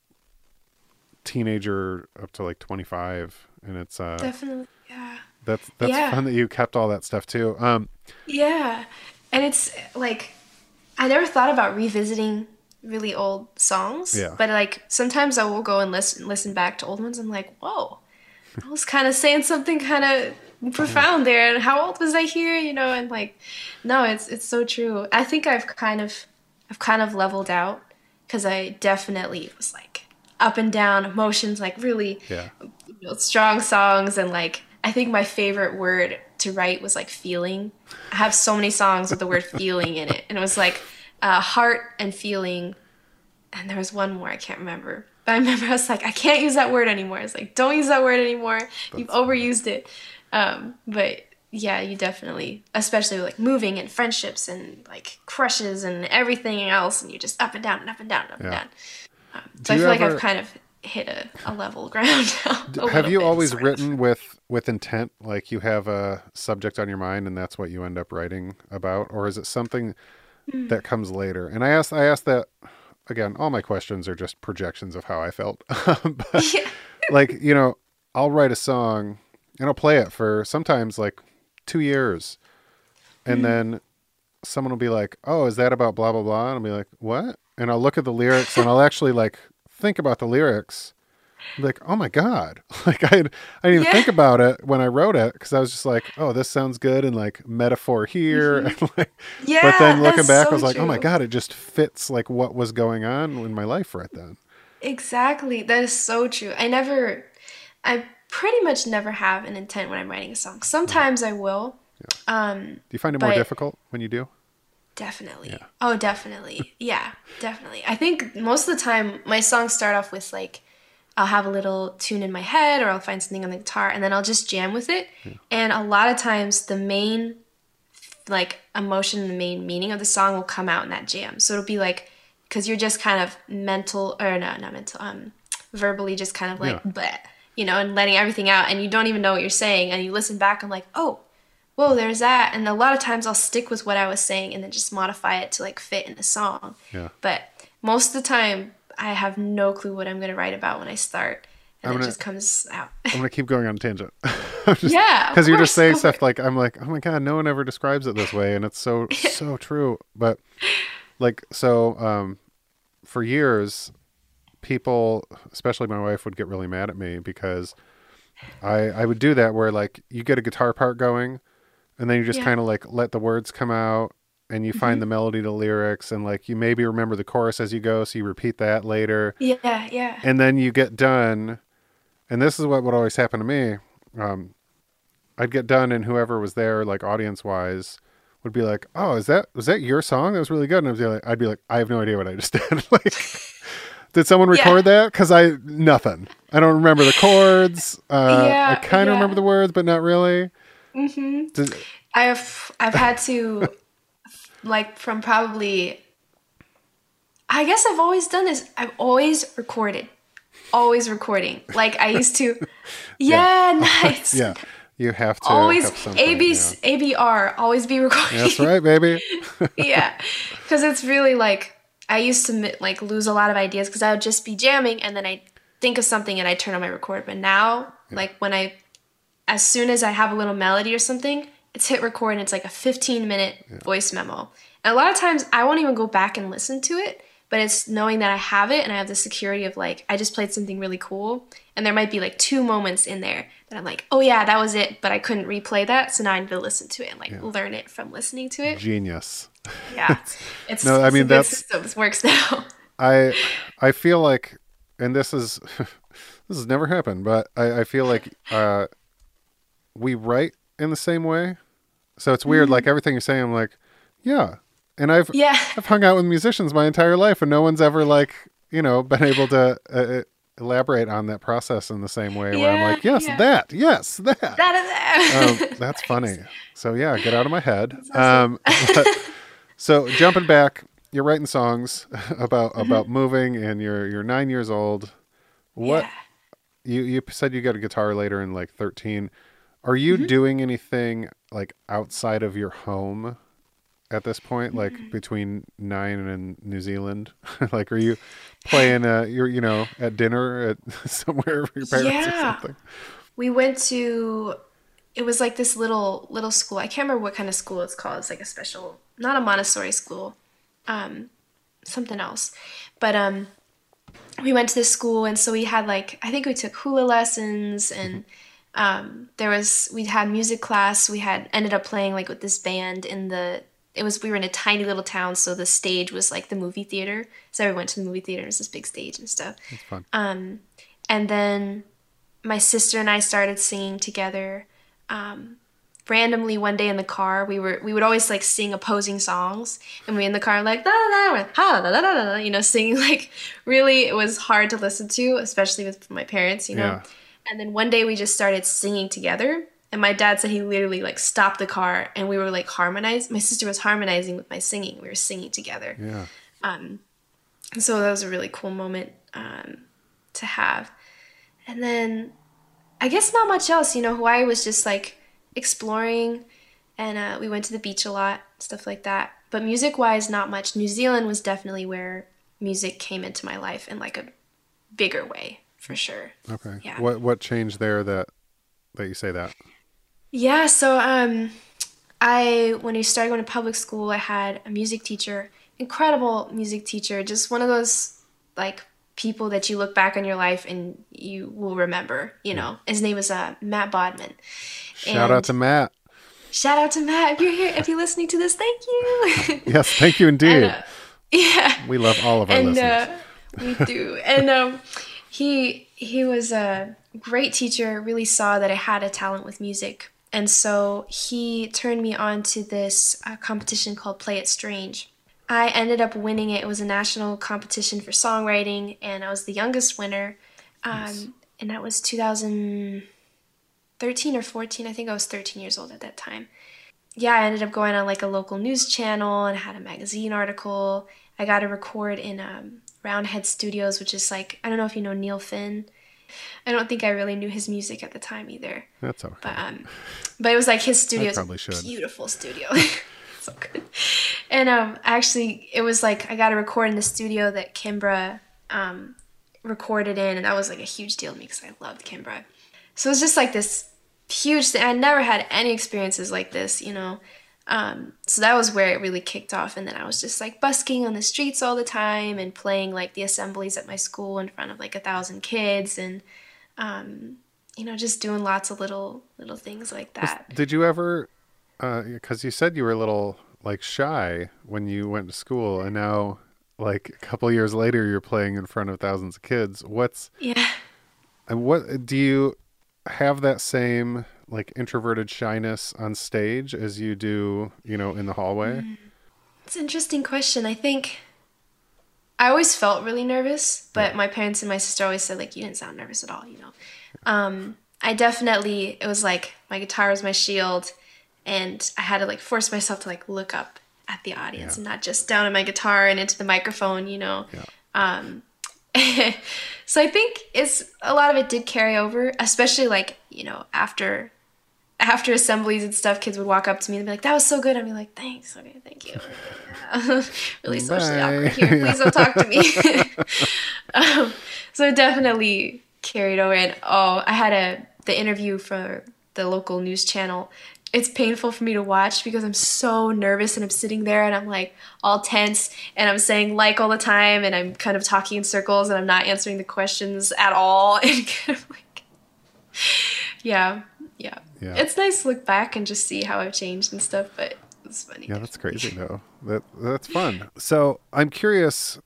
teenager up to like 25 and it's uh Definitely. Yeah. that's that's Yeah. fun that you kept all that stuff too um Yeah. And it's like I never thought about revisiting really old songs. Yeah. But like sometimes I will go and listen listen back to old ones. I'm like, whoa, I was kind of saying something kind of profound there. And how old was I here? You know, and like, no, it's it's so true. I think I've kind of I've kind of leveled out because I definitely was like up and down emotions, like really yeah you know, strong songs and like I think my favorite word to write was like feeling. I have so many songs with the word feeling in it, and it was like uh, heart and feeling, and there was one more I can't remember. But I remember I was like, I can't use that word anymore. It's like, don't use that word anymore. You've overused it. Um, but yeah, you definitely, especially like moving and friendships and like crushes and everything else, and you're just up and down and up and down and up and Yeah. down. Um, Do so I you feel like I've kind of hit a, a level ground now. have you always sort of. written with with intent like you have a subject on your mind and that's what you end up writing about or is it something Hmm. that comes later and i asked i asked that again all my questions are just projections of how i felt but Yeah. like you know i'll write a song and i'll play it for sometimes like two years and Hmm. then someone will be like oh is that about blah blah blah and i'll be like what and i'll look at the lyrics and i'll actually like think about the lyrics like oh my god like i i didn't even Yeah. think about it when i wrote it because i was just like oh this sounds good and like metaphor here and like Mm-hmm. Yeah, but then looking back so i was like oh my god it just fits like what was going on in my life right then Exactly. That is so true. I never, I pretty much never have an intent when I'm writing a song. Sometimes I will. Um, do you find it more difficult when you do definitely. Yeah. Oh, definitely. Yeah, definitely. I think most of the time my songs start off with like, I'll have a little tune in my head or I'll find something on the guitar and then I'll just jam with it. And a lot of times the main like emotion, the main meaning of the song will come out in that jam. So it'll be like because you're just kind of mental or no, not mental, um, verbally just kind of like Yeah. bleh, you know, and letting everything out, and you don't even know what you're saying, and you listen back and like, oh, whoa, there's that, and a lot of times I'll stick with what I was saying and then just modify it to like fit in the song. yeah. But most of the time, I have no clue what I'm gonna write about when I start, and I'm it gonna- just comes out. i'm gonna keep going on a tangent. Just- yeah, because you're just saying stuff like i'm like oh my god no one ever describes it this way and it's so so true. But like so um for years people especially my wife would get really mad at me because i i would do that where like you get a guitar part going and then you just Yeah. Mm-hmm. kind of like let the words come out and you find the melody to lyrics and like you maybe remember the chorus as you go so you repeat that later. Yeah, yeah, and then you get done and this is what would always happen to me um, i'd get done and whoever was there like audience wise would be like oh is that was that your song? That was really good. And I'd be like, I'd be like i have no idea what i just did. Like did someone Yeah. record that because i nothing i don't remember the chords uh, Yeah, i kind of yeah. remember the words but not really hmm Did- I've I've had to like from probably I guess I've always done this. I've always recorded. Always recording. Like I used to Yeah, nice. Yeah. You have to Always AB, yeah. ABR, always be recording. That's right, baby. yeah, because it's really like I used to like lose a lot of ideas because I would just be jamming and then I think of something and I turn on my record. But now, like when I, as soon as I have a little melody or something, it's hit record and it's like a 15 minute voice memo. And a lot of times I won't even go back and listen to it, but it's knowing that I have it and I have the security of like I just played something really cool and there might be like two moments in there that I'm like, oh yeah, that was it, but I couldn't replay that, so now I need to listen to it and like learn it from listening to it. Genius. Yeah, it's No, I mean, that's- system. This works now. I I feel like, and this is this has never happened, but I, I feel like uh, we write in the same way. So it's weird. Like everything you're saying, I'm like, yeah. And I've Mm-hmm. Yeah, I've hung out with musicians my entire life, and no one's ever like you know been able to uh, uh, elaborate on that process in the same way. where I'm like, yes, yeah. that, yes, that. that is um, that's funny. So yeah, get out of my head. Um, but- so jumping back, you're writing songs about Mm-hmm. about moving, and you're you're nine years old. What Yeah. you you said you got a guitar later in like 13. Are you Mm-hmm. doing anything like outside of your home at this point, like Mm-hmm. between nine and New Zealand? like, are you playing? Uh, you're you know at dinner at somewhere with your parents or something? We went to. It was like this little little school. I can't remember what kind of school it's called. It's like a special, not a Montessori school, um, something else. But um, we went to this school, and so we had like I think we took hula lessons, and um, there was we had music class. We had ended up playing like with this band in the. It was we were in a tiny little town, so the stage was like the movie theater. So we went to the movie theater. It was this big stage and stuff. It's fun. Um, and then my sister and I started singing together. Um, randomly one day in the car, we were we would always like sing opposing songs, and we in the car like da da da ha da da da da, you know, singing like really it was hard to listen to, especially with my parents, you know. Yeah. And then one day we just started singing together. And my dad said he literally like stopped the car and we were like harmonized My sister was harmonizing with my singing. We were singing together. Yeah. And so that was a really cool moment um, to have. And then I guess not much else. You know, Hawaii was just like exploring, and uh, we went to the beach a lot, stuff like that. But music wise, not much. New Zealand was definitely where music came into my life in like a bigger way, for sure. Okay. Yeah. What what changed there that that you say that? Yeah, so um I when I started going to public school, I had a music teacher, incredible music teacher, just one of those like people that you look back on your life and you will remember, you know. His name was uh, Matt Bodman. Shout out to Matt. Shout out to Matt if you're here, if you're listening to this, thank you. Yes, thank you indeed. And, uh, yeah. we love all of our and listeners. uh, we do. and um, he he was a great teacher. Really saw that I had a talent with music, and so he turned me on to this uh, competition called Play It Strange. I ended up winning it. It was a national competition for songwriting, and I was the youngest winner. Um, And that was 2013 or 14. I think I was 13 years old at that time yeah, I ended up going on like a local news channel and had a magazine article. I got to record in um, Roundhead Studios, which is like I don't know if you know Neil Finn. I don't think I really knew his music at the time either, That's okay. but um, but it was like his studio. A probably should. Beautiful studio. so good. And um, actually, it was like I got to record in the studio that Kimbra um, recorded in, and that was like a huge deal to me because I loved Kimbra. So it was just like this huge thing. I never had any experiences like this, you know. Um, so that was where it really kicked off, and then I was just like busking on the streets all the time and playing like the assemblies at my school in front of like a thousand kids, and um, you know, just doing lots of little little things like that. Did you ever? Because you said you were a little like shy when you went to school, and now, like a couple years later, you're playing in front of thousands of kids. What's Yeah. and what do you have that same like introverted shyness on stage as you do, you know, in the hallway? It's an interesting question. I think I always felt really nervous, but my parents and my sister always said like you didn't sound nervous at all, you know. Um, I definitely it was like my guitar was my shield, and I had to like force myself to like look up at the audience Yeah. and not just down at my guitar and into the microphone, you know. Yeah. Um, so I think it's a lot of it did carry over, especially like you know after after assemblies and stuff. Kids would walk up to me and be like, "That was so good." I'd be like, "Thanks, okay, thank you." Really socially Bye. awkward here. Please don't talk to me. um, so it definitely carried over. And oh, I had a the interview for the local news channel. It's painful for me to watch because I'm so nervous and I'm sitting there and I'm like all tense and I'm saying like all the time and I'm kind of talking in circles and I'm not answering the questions at all and kind of like yeah yeah Yeah. it's nice to look back and just see how I've changed and stuff but it's funny Yeah, that's crazy though. That that's fun. So I'm curious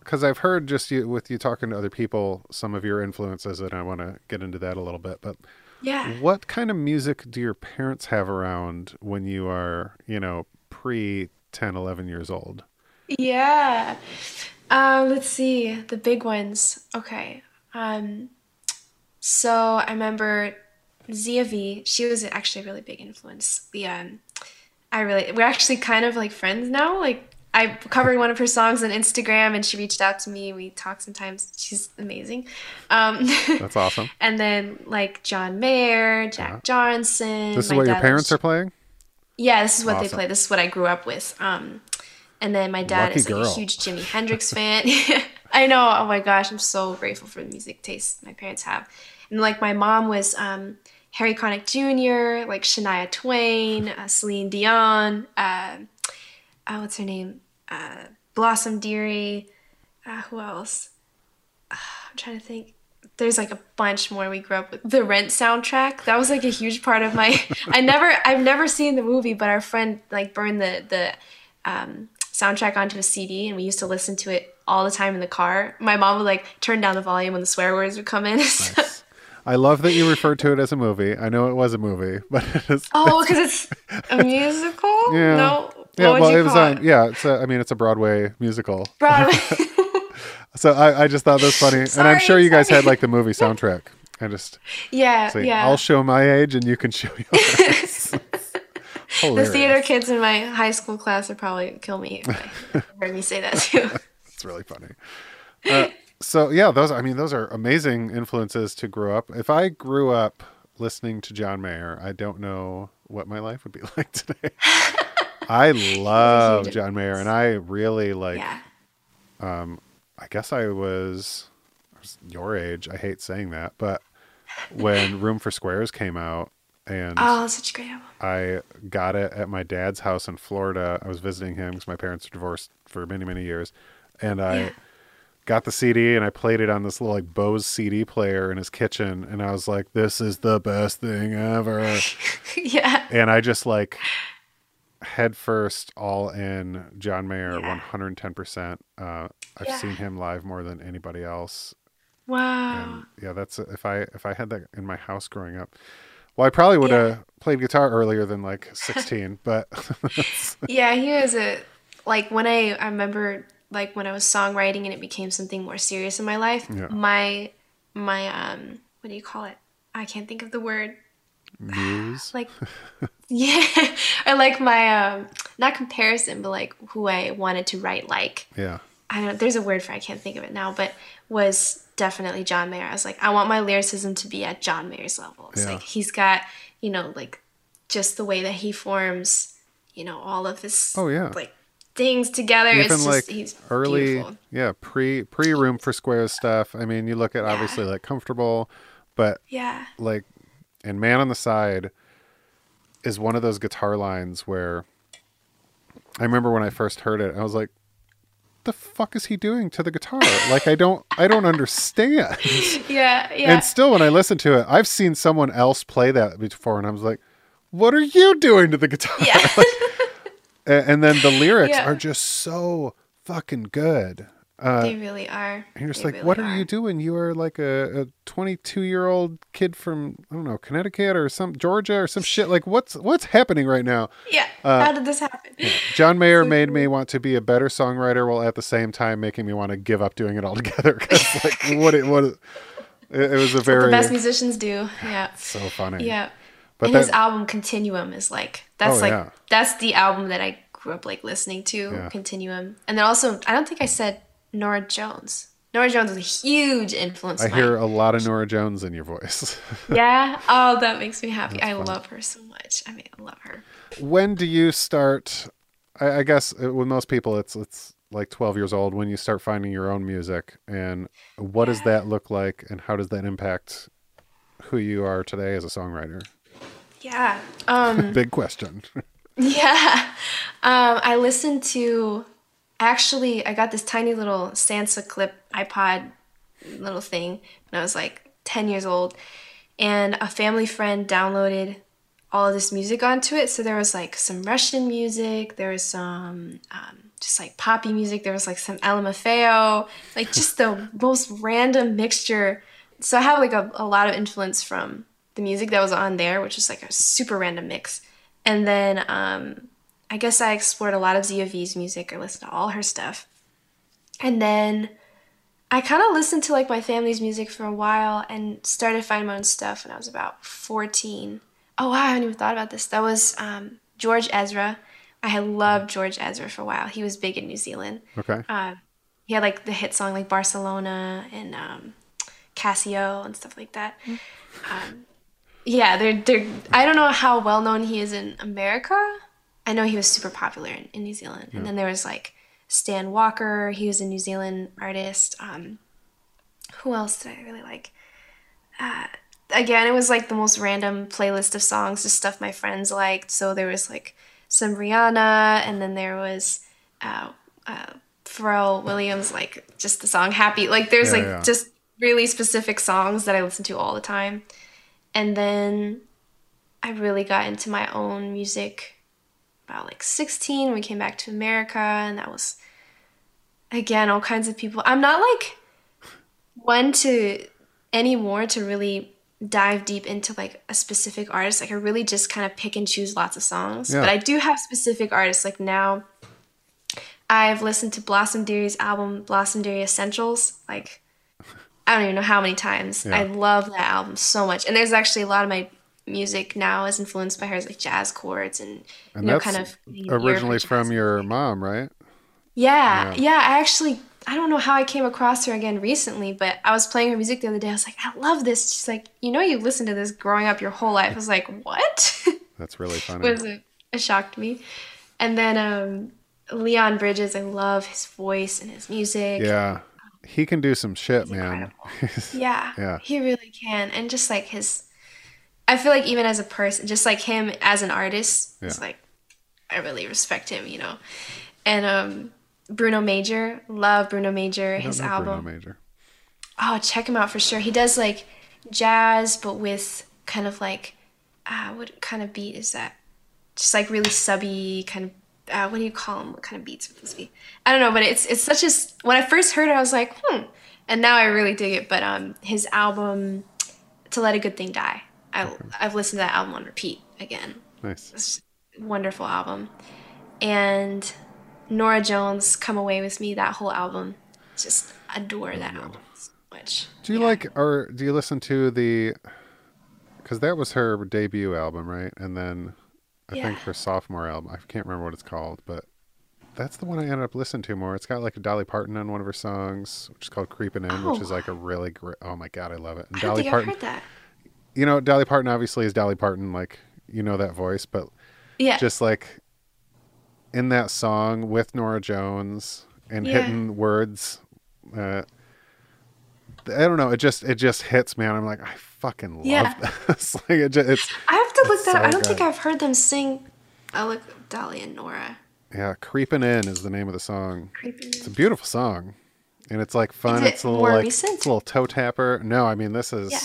because I've heard just you with you talking to other people some of your influences, and I want to get into that a little bit. But yeah what kind of music do your parents have around when you are, you know, pre 10, 11 years old? Yeah. Um, let's see the big ones. Okay. Um, so I remember Zee Avi. She was actually a really big influence. The um, I really we're actually kind of like friends now. Like I covered one of her songs on Instagram, and she reached out to me. We talk sometimes. She's amazing. Um, That's awesome. and then like John Mayer, Jack Yeah. Johnson. This is what your parents loves- are playing? yeah, this is what they play. This is what I grew up with. Um, and then my dad Lucky is like girl. a huge Jimi Hendrix fan. I know. Oh my gosh, I'm so grateful for the music taste my parents have. And like my mom was um, Harry Connick Jr., like Shania Twain, uh, Celine Dion. Uh, uh, what's her name? Uh, Blossom Dearie. Uh, who else? Uh, I'm trying to think. There's like a bunch more we grew up with. The Rent soundtrack. That was like a huge part of my. I never, I've never seen the movie, but our friend like burned the the um, soundtrack onto a CD, and we used to listen to it all the time in the car. My mom would like turn down the volume when the swear words would come in. I love that you referred to it as a movie. I know it was a movie, but it is. oh, because it's a musical. Yeah. No. Yeah, well, it was on. Yeah, it's a, I mean, it's a Broadway musical. Broadway. So I, I just thought that was funny, and I'm sure you guys had like the movie soundtrack. I just yeah, see. yeah. I'll show my age, and you can show yours. the theater kids in my high school class would probably kill me if they heard me say that too. It's really funny. Uh, so yeah, those. I mean, those are amazing influences to grow up. If I grew up listening to John Mayer, I don't know what my life would be like today. I love John Mayer, and I really like. yeah. Um, I guess I was, I was your age. I hate saying that, but when Room for Squares came out, and Oh, such a great album. I got it at my dad's house in Florida. I was visiting him because my parents were divorced for many, many years. And I Yeah. got the CD and I played it on this little like Bose CD player in his kitchen. And I was like, this is the best thing ever. yeah. and I just like head first all in John Mayer 110%. Uh, I've Yeah. seen him live more than anybody else. Wow. And yeah, that's if I if I had that in my house growing up. Well, I probably would have played guitar earlier than like 16, but Yeah, he was a like when I I remember like when I was songwriting and it became something more serious in my life. Yeah. My my um what do you call it? I can't think of the word. muse. Like yeah, or like my um not comparison, but like who I wanted to write like. Yeah. I don't there's a word for it, I can't think of it now, but was definitely John Mayer. I was like, I want my lyricism to be at John Mayer's level. It's Yeah. like he's got, you know, like just the way that he forms, you know, all of his Oh, yeah. like things together. it's Even just like he's early, beautiful. yeah, pre pre room for squares stuff. I mean, you look at obviously like comfortable, but Yeah. like and man on the side is one of those guitar lines where I remember when I first heard it, I was like, "The fuck is he doing to the guitar? like, I don't, I don't understand." Yeah, yeah. And still, when I listen to it, I've seen someone else play that before, and I was like, "What are you doing to the guitar?" yeah. A- and then the lyrics Yeah. are just so fucking good. Uh, they really are. and you're just They like, really what are, you doing? You are like a 22 year old kid from I don't know Connecticut or some Georgia or some shit. Like, what's what's happening right now? Yeah. Uh, How did this happen? John Mayer made me want to be a better songwriter, while at the same time making me want to give up doing it altogether. Because like, what it what it, it was a the very best musicians do. Yeah. so funny. Yeah. But and his album Continuum is like that's Oh, like yeah. that's the album that I grew up like listening to Yeah. Continuum, and then also I don't think I said Norah Jones. Norah Jones is a huge influence. I hear a lot of Norah Jones in your voice. Yeah. Oh, that makes me happy. That's I fun. love her so much. I mean, I love her. when do you start? I, I guess uh, with most people, it's it's like 12 years old when you start finding your own music, and what does that look like, and how does that impact who you are today as a songwriter? Yeah. Um. Big question. Yeah. Um, I listened to actually I got this tiny little Sansa clip iPod little thing when I was like 10 years old and a family friend downloaded all of this music onto it. So there was like some Russian music, there was some um, just like poppy music, there was like some LMFAO, like just the most random mixture. So I have like a, a lot of influence from the music that was on there, which was like a super random mix. And then um, I guess I explored a lot of Zee Avi's music. I listened to all her stuff. And then I kind of listened to like my family's music for a while and started finding my own stuff when I was about 14. Oh, wow, I haven't even thought about this. That was um, George Ezra. I had loved George Ezra for a while. He was big in New Zealand. Okay. Uh, he had like the hit song like Barcelona and um, Cassy O' and stuff like that. Um, yeah, they're they're. I don't know how well known he is in America. I know he was super popular in, in New Zealand. And then there was like Stan Walker. He was a New Zealand artist. Um, who else did I really like? Uh, again, it was like the most random playlist of songs, just stuff my friends liked. So there was like some Rihanna, and then there was uh, uh, Pharrell Williams, like just the song Happy. Like there's Yeah, like yeah. just really specific songs that I listen to all the time. And then I really got into my own music about like 16 we came back to America, and that was again all kinds of people. I'm not like one to anymore to really dive deep into like a specific artist. Like I really just kind of pick and choose lots of songs. Yeah. But I do have specific artists. Like now I've listened to Blossom Dearie's album Blossom Dearie Essentials like I don't even know how many times. Yeah. I love that album so much. And there's actually a lot of my music now is influenced by hers like jazz chords and, And you know kind of getting an ear for Originally from your music. mom, right? Yeah, Yeah. yeah. I actually, I don't know how I came across her again recently, but I was playing her music the other day. I was like, I love this. She's like, you know, you listened to this growing up your whole life. I was like, what? That's really funny. was a, a shock to me. And then um, Leon Bridges, I love his voice and his music. Yeah. He can do some shit, man. Yeah, Yeah. he really can. And just like his, I feel like even as a person, just like him as an artist, it's like I really respect him, you know. And um, Bruno Major, love Bruno Major, his know Bruno album. Major. Oh, check him out for sure. He does like jazz, but with kind of like, uh, what kind of beat is that? Just like really subby kind of. Uh, what do you call them? What kind of beats would this be? I don't know, but it's it's such a. s- When I first heard it, I was like, hmm, and now I really dig it. But um, his album, "To Let a Good Thing Die," I I've listened to that album on repeat again. Nice. It's a wonderful album, and Norah Jones, "Come Away with Me," that whole album, just adore that album so much. Do you like or do you listen to the cuz that was her debut album, right? And then I think her sophomore album. I can't remember what it's called, but that's the one I ended up listening to more. It's got like a Dolly Parton on one of her songs, which is called "Creeping In," which Oh. is like a really great. Oh my god, I love it. And I Dolly think Parton, heard that. You know, Dolly Parton obviously is Dolly Parton. Like you know that voice, but Yeah. just like in that song with Norah Jones and Yeah. hitting words. Uh, I don't know. It just it just hits, man. I'm like, I fucking love Yeah. this. like it just, it's I have to look that up. I don't think. I've heard them sing. I look Dolly and Nora. yeah, creeping in is the name of the song. Creeping. It's a beautiful song, and it's like fun. It it's a little like recent? it's a little toe tapper. No, I mean this is Yeah.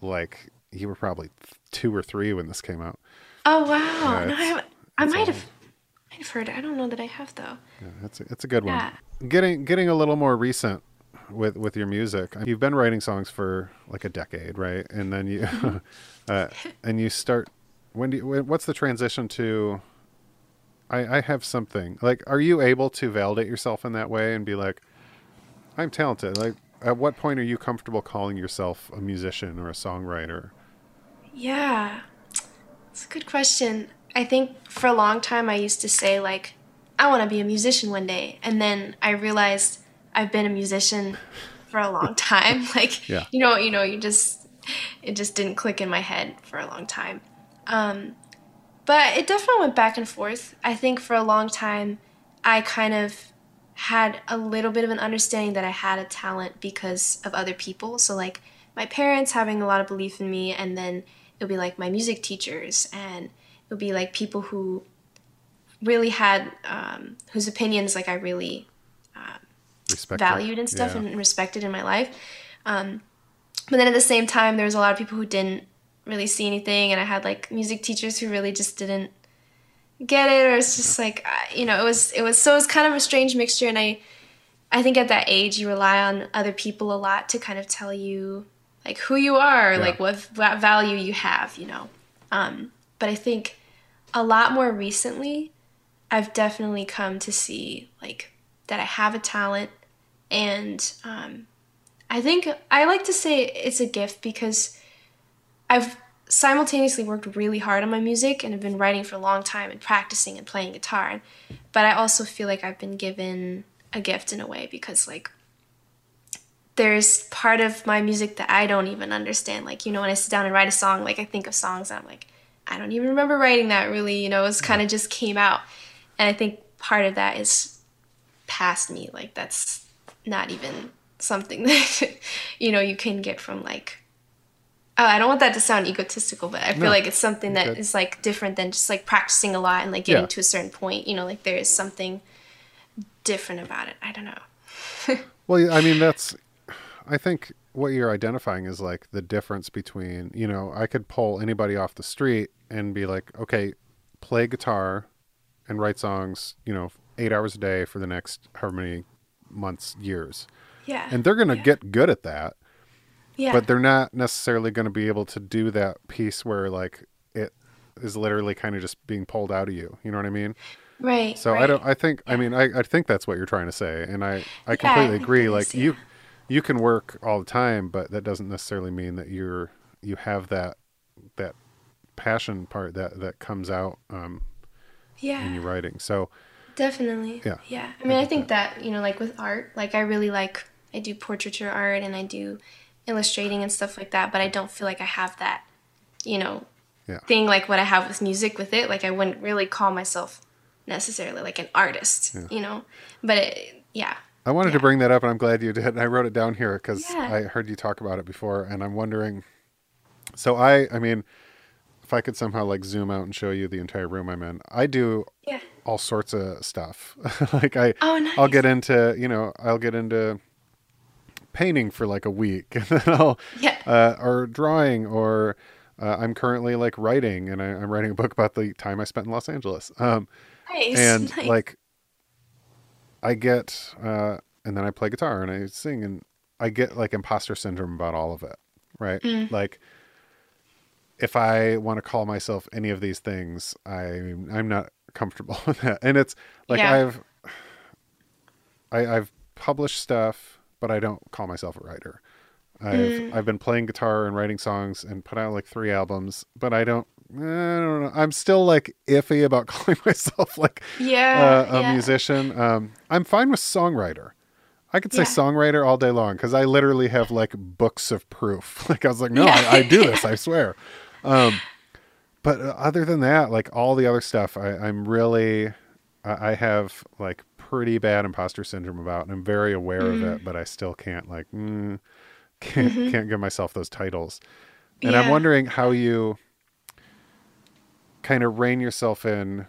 Like you were probably two or three when this came out. Oh wow! Yeah, no, I, I might have, might have heard. I don't know that I have though. Yeah, it's a, it's a good one. Yeah. Getting getting a little more recent with with your music. You've been writing songs for like a decade, right? And then you uh, and you start when do you, what's the transition to I I have something. Like are you able to validate yourself in that way and be like I'm talented? Like at what point are you comfortable calling yourself a musician or a songwriter? Yeah, it's a good question. I think for a long time I used to say like I want to be a musician one day and then I realized I've been a musician for a long time like Yeah. you know you know you just it just didn't click in my head for a long time um, but it definitely went back and forth I think for a long time I kind of had a little bit of an understanding that I had a talent because of other people so like my parents having a lot of belief in me and then it would be like my music teachers and it would be like people who really had um, whose opinions like I really Respect valued and stuff Yeah. and respected in my life. Um, but then at the same time, there was a lot of people who didn't really see anything, and I had like music teachers who really just didn't get it, or it's just like you know, it was it was so it was kind of a strange mixture, and I I think at that age you rely on other people a lot to kind of tell you like who you are, like what, what value you have, you know. Um, but I think a lot more recently, I've definitely come to see like that I have a talent, and um, I think I like to say it's a gift because I've simultaneously worked really hard on my music and have been writing for a long time and practicing and playing guitar. But I also feel like I've been given a gift in a way because like there's part of my music that I don't even understand. Like, you know, when I sit down and write a song, like I think of songs and I'm like, I don't even remember writing that really, you know, it's kind of just came out. And I think part of that is past me. Like that's not even something that, you know, you can get from like uh, I don't want that to sound egotistical, but I feel No, like it's something that good. is like different than just like practicing a lot and like getting Yeah. to a certain point. You know, like there is something different about it. I don't know. Well, I mean, that's, I think what you're identifying is like the difference between, you know, I could pull anybody off the street and be like, okay, play guitar and write songs, you know, eight hours a day for the next however many months, years. Yeah. And they're going to Yeah. get good at that, yeah. but they're not necessarily going to be able to do that piece where like it is literally kind of just being pulled out of you. You know what I mean? right. So I don't. I think. I mean, I, I think that's what you're trying to say, and I I I completely think agree. Like is, you, yeah. you can work all the time, but that doesn't necessarily mean that you're you have that that passion part that that comes out um, Yeah. in your writing. So Definitely. Yeah, Yeah. I mean, I think that, you know, like with art, like I really like, I do portraiture art and I do illustrating and stuff like that, but I don't feel like I have that, you know, Yeah. thing like what I have with music with it. Like I wouldn't really call myself necessarily like an artist, you know, but it, yeah. I wanted to bring that up, and I'm glad you did. And I wrote it down here because Yeah. I heard you talk about it before, and I'm wondering. So I, I mean, if I could somehow like zoom out and show you the entire room I'm in, I do Yeah. all sorts of stuff. like I, Oh, I'll get into, you know, I'll get into painting for like a week, and then I'll, Yeah. uh, or drawing, or uh, I'm currently like writing, and I, I'm writing a book about the time I spent in Los Angeles. Um, Nice. and nice. like I get uh and then I play guitar and I sing and I get like imposter syndrome about all of it, right? Mm. Like if I want to call myself any of these things, I I'm not comfortable with that. And it's like Yeah. I've I, I've published stuff, but I don't call myself a writer. I've Mm. I've been playing guitar and writing songs and put out like three albums, but I don't I don't know. I'm still like iffy about calling myself like yeah. uh, a yeah. musician. Um, I'm fine with songwriter. I could say Yeah. songwriter all day long because I literally have like books of proof. Like I was like, no. I, I do this. I swear. Um, but uh, other than that, like all the other stuff, I, I'm really, I, I have like pretty bad imposter syndrome about, and I'm very aware of Mm. it. But I still can't like, mm, can't can't give myself those titles. And I'm Mm-hmm. Wondering how you kind of rein yourself in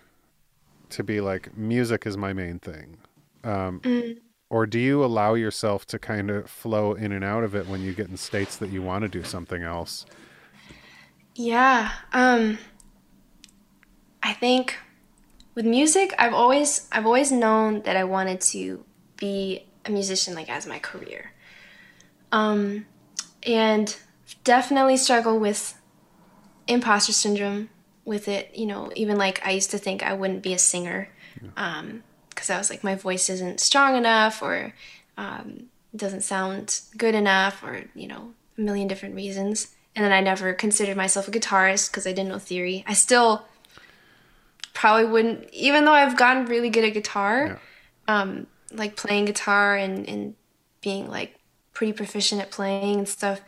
to be like music is my main thing um, Mm. or do you allow yourself to kind of flow in and out of it when you get in states that you want to do something else Yeah. Um I think with music, I've always I've always known that I wanted to be a musician like as my career. Um and definitely struggle with imposter syndrome with it, you know, even like I used to think I wouldn't be a singer. Um because I was like my voice isn't strong enough or um doesn't sound good enough or, you know, a million different reasons. And then I never considered myself a guitarist because I didn't know theory. I still probably wouldn't even though I've gotten really good at guitar, um, like playing guitar and, and being like pretty proficient at playing and stuff,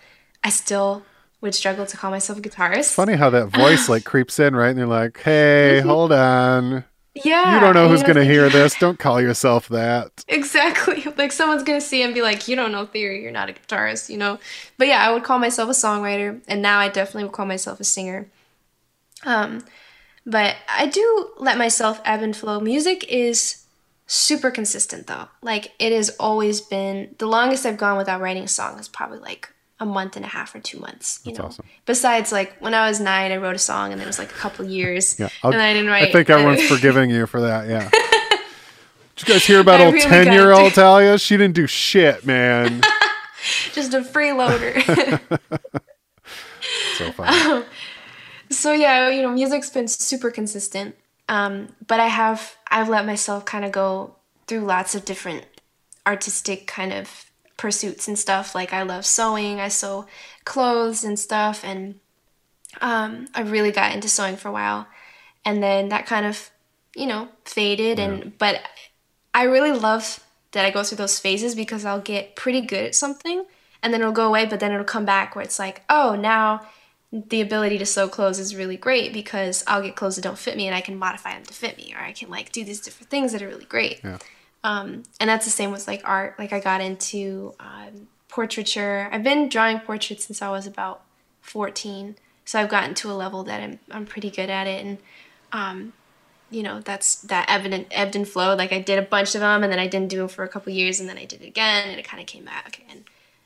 I still would struggle to call myself a guitarist. Funny how that voice like creeps in, right? And they're like, "Hey, hold on, Yeah. you don't know who's gonna like, hear this. Don't call yourself that." Exactly. Like someone's gonna see and be like, "You don't know theory. You're not a guitarist," you know. But yeah, I would call myself a songwriter, and now I definitely would call myself a singer. Um, but I do let myself ebb and flow. Music is super consistent though. Like it has always been the longest I've gone without writing a song is probably like a month and a half or two months. You That's know. awesome. Besides, like when I was nine, I wrote a song, and it was like a couple years, Yeah, I'll- and I didn't write. I think everyone's forgiving you for that. Yeah. Did you guys hear about I old ten-year-old. Talia? She didn't do shit, man. just a freeloader. so funny. Um, so yeah, you know, music's been super consistent. Um, but I have I've let myself kind of go through lots of different artistic kind of pursuits and stuff. Like I love sewing. I sew clothes and stuff, and um, I really got into sewing for a while, and then that kind of you know faded. And but I really love that I go through those phases because I'll get pretty good at something and then it'll go away, but then it'll come back where it's like, oh, now the ability to sew clothes is really great because I'll get clothes that don't fit me and I can modify them to fit me, or I can like do these different things that are really great. Yeah. Um, and that's the same with like art. Like I got into um, portraiture. I've been drawing portraits since I was about 14, so I've gotten to a level that I'm I'm pretty good at it, and um, you know that's that evident ebbed and flowed. Like I did a bunch of them, and then I didn't do them for a couple years, and then I did it again, and it kind of came back. And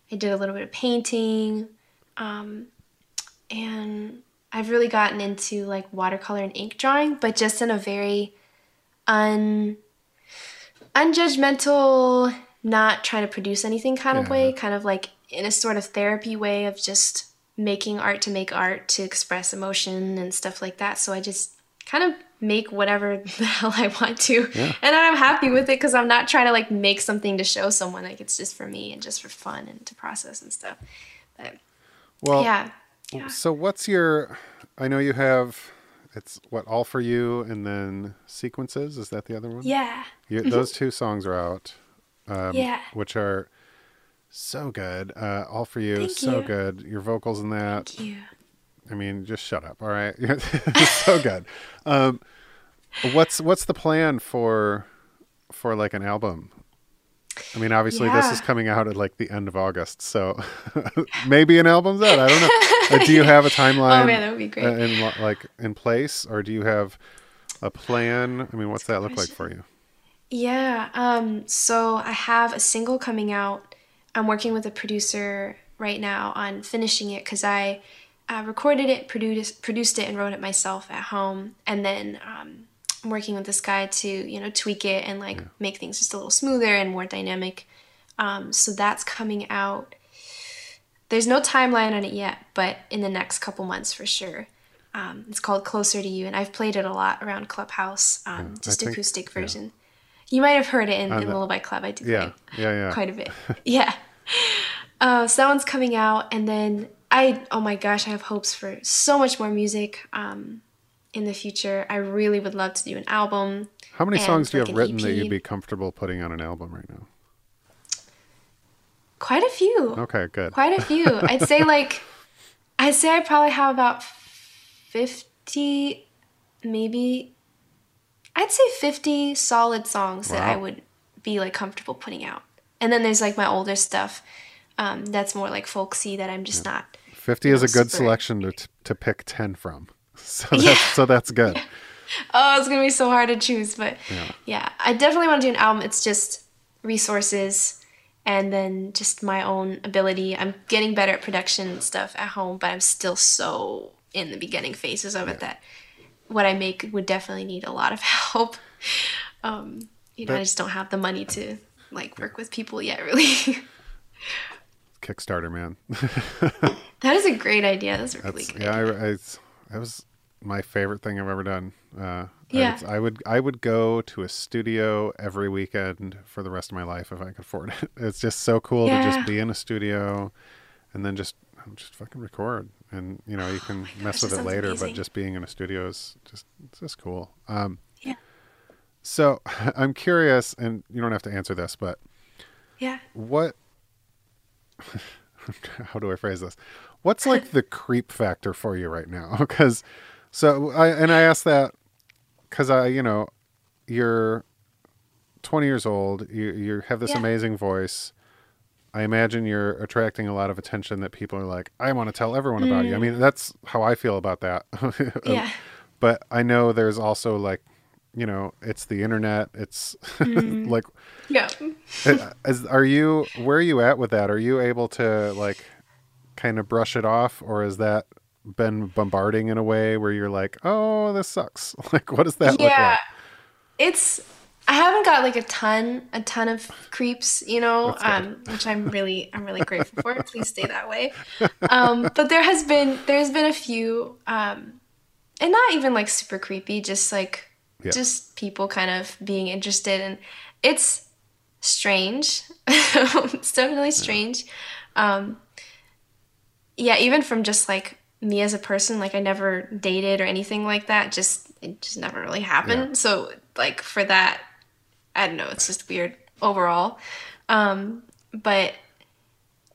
I did a little bit of painting, um, and I've really gotten into like watercolor and ink drawing, but just in a very un unjudgmental, not trying to produce anything kind of Yeah. way, kind of like in a sort of therapy way of just making art to make art to express emotion and stuff like that. So I just kind of make whatever the hell I want to. And I'm happy with it because I'm not trying to like make something to show someone. Like it's just for me and just for fun and to process and stuff. But Well, yeah. Yeah. so what's your? I know you have. It's what all for you, and then sequences. Is that the other one? Yeah. You, those two songs are out. Um, Yeah. Which are so good. Uh, all for you, Thank so you. good. Your vocals in that. Thank you. I mean, just shut up. All right, so good. Um, what's what's the plan for for like an album? I mean, obviously this is coming out at like the end of August, so maybe an album's out. I don't know. Uh, do you have a timeline? Oh man, that would be great. uh, in like in place, or do you have a plan? I mean, what's that look like for you? Yeah. Um, so I have a single coming out. I'm working with a producer right now on finishing it because I uh, recorded it, produced produced it, and wrote it myself at home. And then um, I'm working with this guy to you know tweak it and like make things just a little smoother and more dynamic. Um, so that's coming out. There's no timeline on it yet, but in the next couple months for sure. Um, it's called Closer to You, and I've played it a lot around Clubhouse, um, I just acoustic version. You might have heard it in, in the- Lullaby Club. I do Yeah, yeah, yeah. quite a bit. yeah. Uh, so that one's coming out, and then I oh my gosh, I have hopes for so much more music um, in the future. I really would love to do an album. How many songs do you like, have written that you'd be comfortable putting on an album right now? Quite a few. Okay, good. Quite a few. I'd say like I'd say I probably have about fifty, maybe. I'd say fifty solid songs that I would be like comfortable putting out. And then there's like my older stuff um, that's more like folksy that I'm just not. Fifty is a good selection to to pick ten from. So that's so that's good. Oh, it's gonna be so hard to choose, but yeah, I definitely want to do an album. It's just resources and then just my own ability. I'm getting better at production stuff at home, but I'm still so in the beginning phases of it that what I make would definitely need a lot of help. Um, you know, I just don't have the money to like work with people yet, really. Kickstarter, man. that is a great idea. That's a really That's good. yeah. I. I, that was my favorite thing I've ever done. Uh, Yeah. I, I would I would go to a studio every weekend for the rest of my life if I could afford it. It's just so cool to just be in a studio, and then just just fucking record, and you know you can Oh mess that with it later. amazing. But just being in a studio is just it's just cool. Um, Yeah. So I'm curious, and you don't have to answer this, but Yeah. what? how do I phrase this? What's like the creep factor for you right now? Because so I and I asked that because I you know you're 20 years old. You you have this Yeah. amazing voice. I imagine you're attracting a lot of attention that people are like, I want to tell everyone about you. I mean, mm. that's how I feel about that. Yeah. But I know there's also like, you know, it's the internet. It's mm-hmm. like, Yeah. Uh, is, are you, where are you at with that? Are you able to like kind of brush it off or is that been bombarding in a way where you're like, oh, this sucks? Like, what does that look yeah. like? It's I haven't got like a ton a ton of creeps, you know, um, which I'm really I'm really grateful for. Please stay that way. Um, but there has been there's been a few um, and not even like super creepy, just like Yeah. just people kind of being interested and it's strange. it's definitely strange. Um, yeah, even from just like me as a person, like I never dated or anything like that. Just it just never really happened. Yeah. So like for that, I don't know. It's just weird overall. Um, but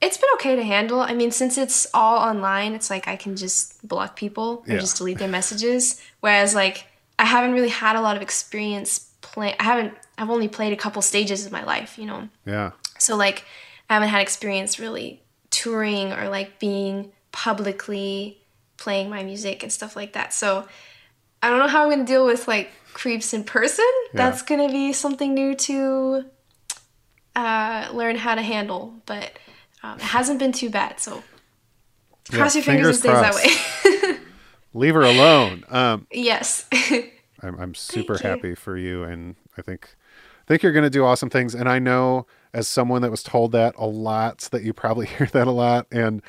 it's been okay to handle. I mean, since it's all online, it's like I can just block people or Yeah. just delete their messages. Whereas like I haven't really had a lot of experience playing. I haven't. I've only played a couple stages of my life. You know. Yeah. So like I haven't had experience really touring or like being publicly playing my music and stuff like that. So I don't know how I'm gonna deal with like creeps in person. That's gonna be something new to uh, learn how to handle, but um, it hasn't been too bad. So Yeah, cross your fingers, it stays that way. Leave her alone. Um, yes. I'm, I'm super happy for you, and I think I think you're going to do awesome things. And I know, as someone that was told that a lot, that you probably hear that a lot, and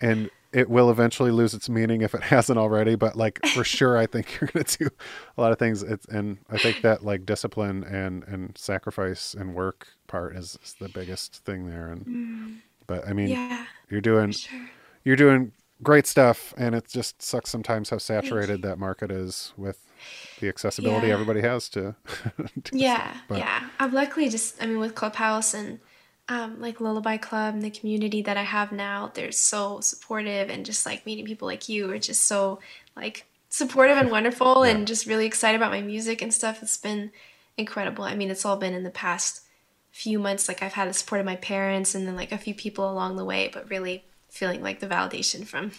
and it will eventually lose its meaning if it hasn't already. But like for sure, I think you're going to do a lot of things. It's, and I think that like discipline and and sacrifice and work part is, is the biggest thing there. And mm. but I mean, yeah. you're doing Sure. you're doing great stuff and it just sucks sometimes how saturated that market is with the accessibility Yeah. everybody has to, to Yeah, yeah. I've luckily just, I mean, with Clubhouse and um, like Lullaby Club and the community that I have now, they're so supportive and just like meeting people like you are just so like supportive and wonderful and just really excited about my music and stuff. It's been incredible. I mean, it's all been in the past few months. Like I've had the support of my parents and then like a few people along the way, but really feeling like the validation from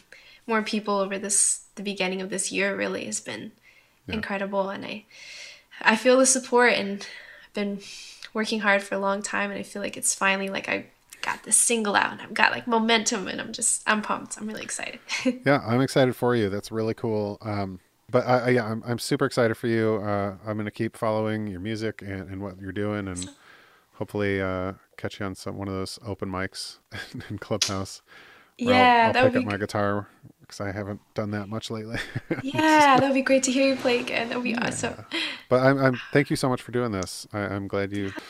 more people over this the beginning of this year really has been incredible and I I feel the support and been working hard for a long time and I feel like it's finally like I got this single out and I've got like momentum and I'm just I'm pumped. I'm really excited. yeah i'm excited for you that's really cool um but I, I yeah I'm, I'm super excited for you uh i'm gonna keep following your music and, and what you're doing and hopefully uh catch you on some one of those open mics in clubhouse where I'll- yeah, I'll, that would pick be up my guitar because i haven't done that much lately Yeah, that would be great to hear you play again. That would be awesome. but i'm, I'm thank you so much for doing this I, i'm glad you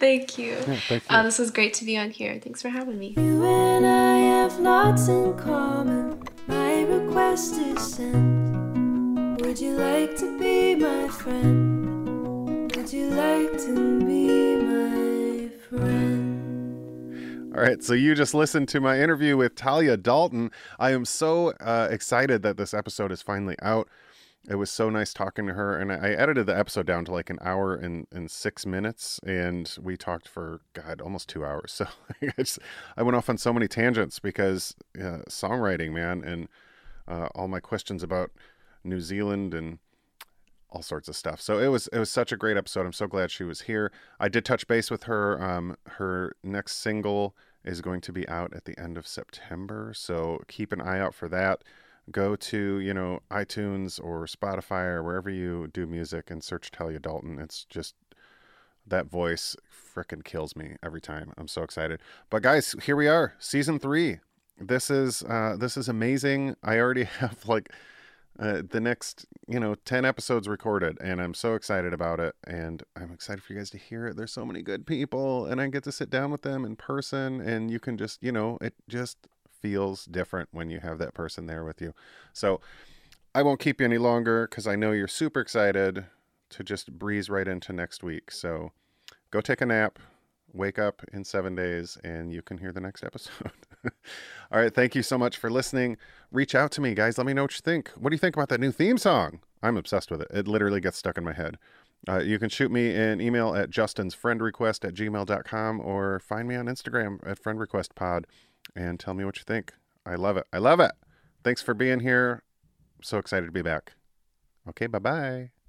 Thank you. yeah, thank you Uh, this was great to be on here. Thanks for having me. You and I have lots in common. My request is sent. Would you like to be my friend? Would you like to be my friend? All right, so you just listened to my interview with Talia Dalton. I am so uh, excited that this episode is finally out. It was so nice talking to her, and I edited the episode down to like an hour and, and six minutes, and we talked for God almost two hours. So I, just, I went off on so many tangents because uh, songwriting, man, and uh, all my questions about New Zealand and all sorts of stuff. So it was it was such a great episode. I'm so glad she was here. I did touch base with her. Um, her next single is going to be out at the end of September, so keep an eye out for that. Go to you know iTunes or Spotify or wherever you do music and search Talia Dalton. It's just that voice frickin' kills me every time. I'm so excited. But guys, here we are, season three. This is uh, this is amazing. I already have like uh, the next you know 10 episodes recorded and i'm so excited about it and i'm excited for you guys to hear it there's so many good people and i get to sit down with them in person and you can just you know it just feels different when you have that person there with you. So I won't keep you any longer because I know you're super excited to just breeze right into next week. So go take a nap, wake up in seven days, and you can hear the next episode. All right. Thank you so much for listening. Reach out to me, guys. Let me know what you think. What do you think about that new theme song? I'm obsessed with it. It literally gets stuck in my head. Uh, you can shoot me an email at justinsfriendrequest at gmail.com or find me on Instagram at friendrequestpod and tell me what you think. I love it. I love it. Thanks for being here. So excited to be back. Okay, bye bye.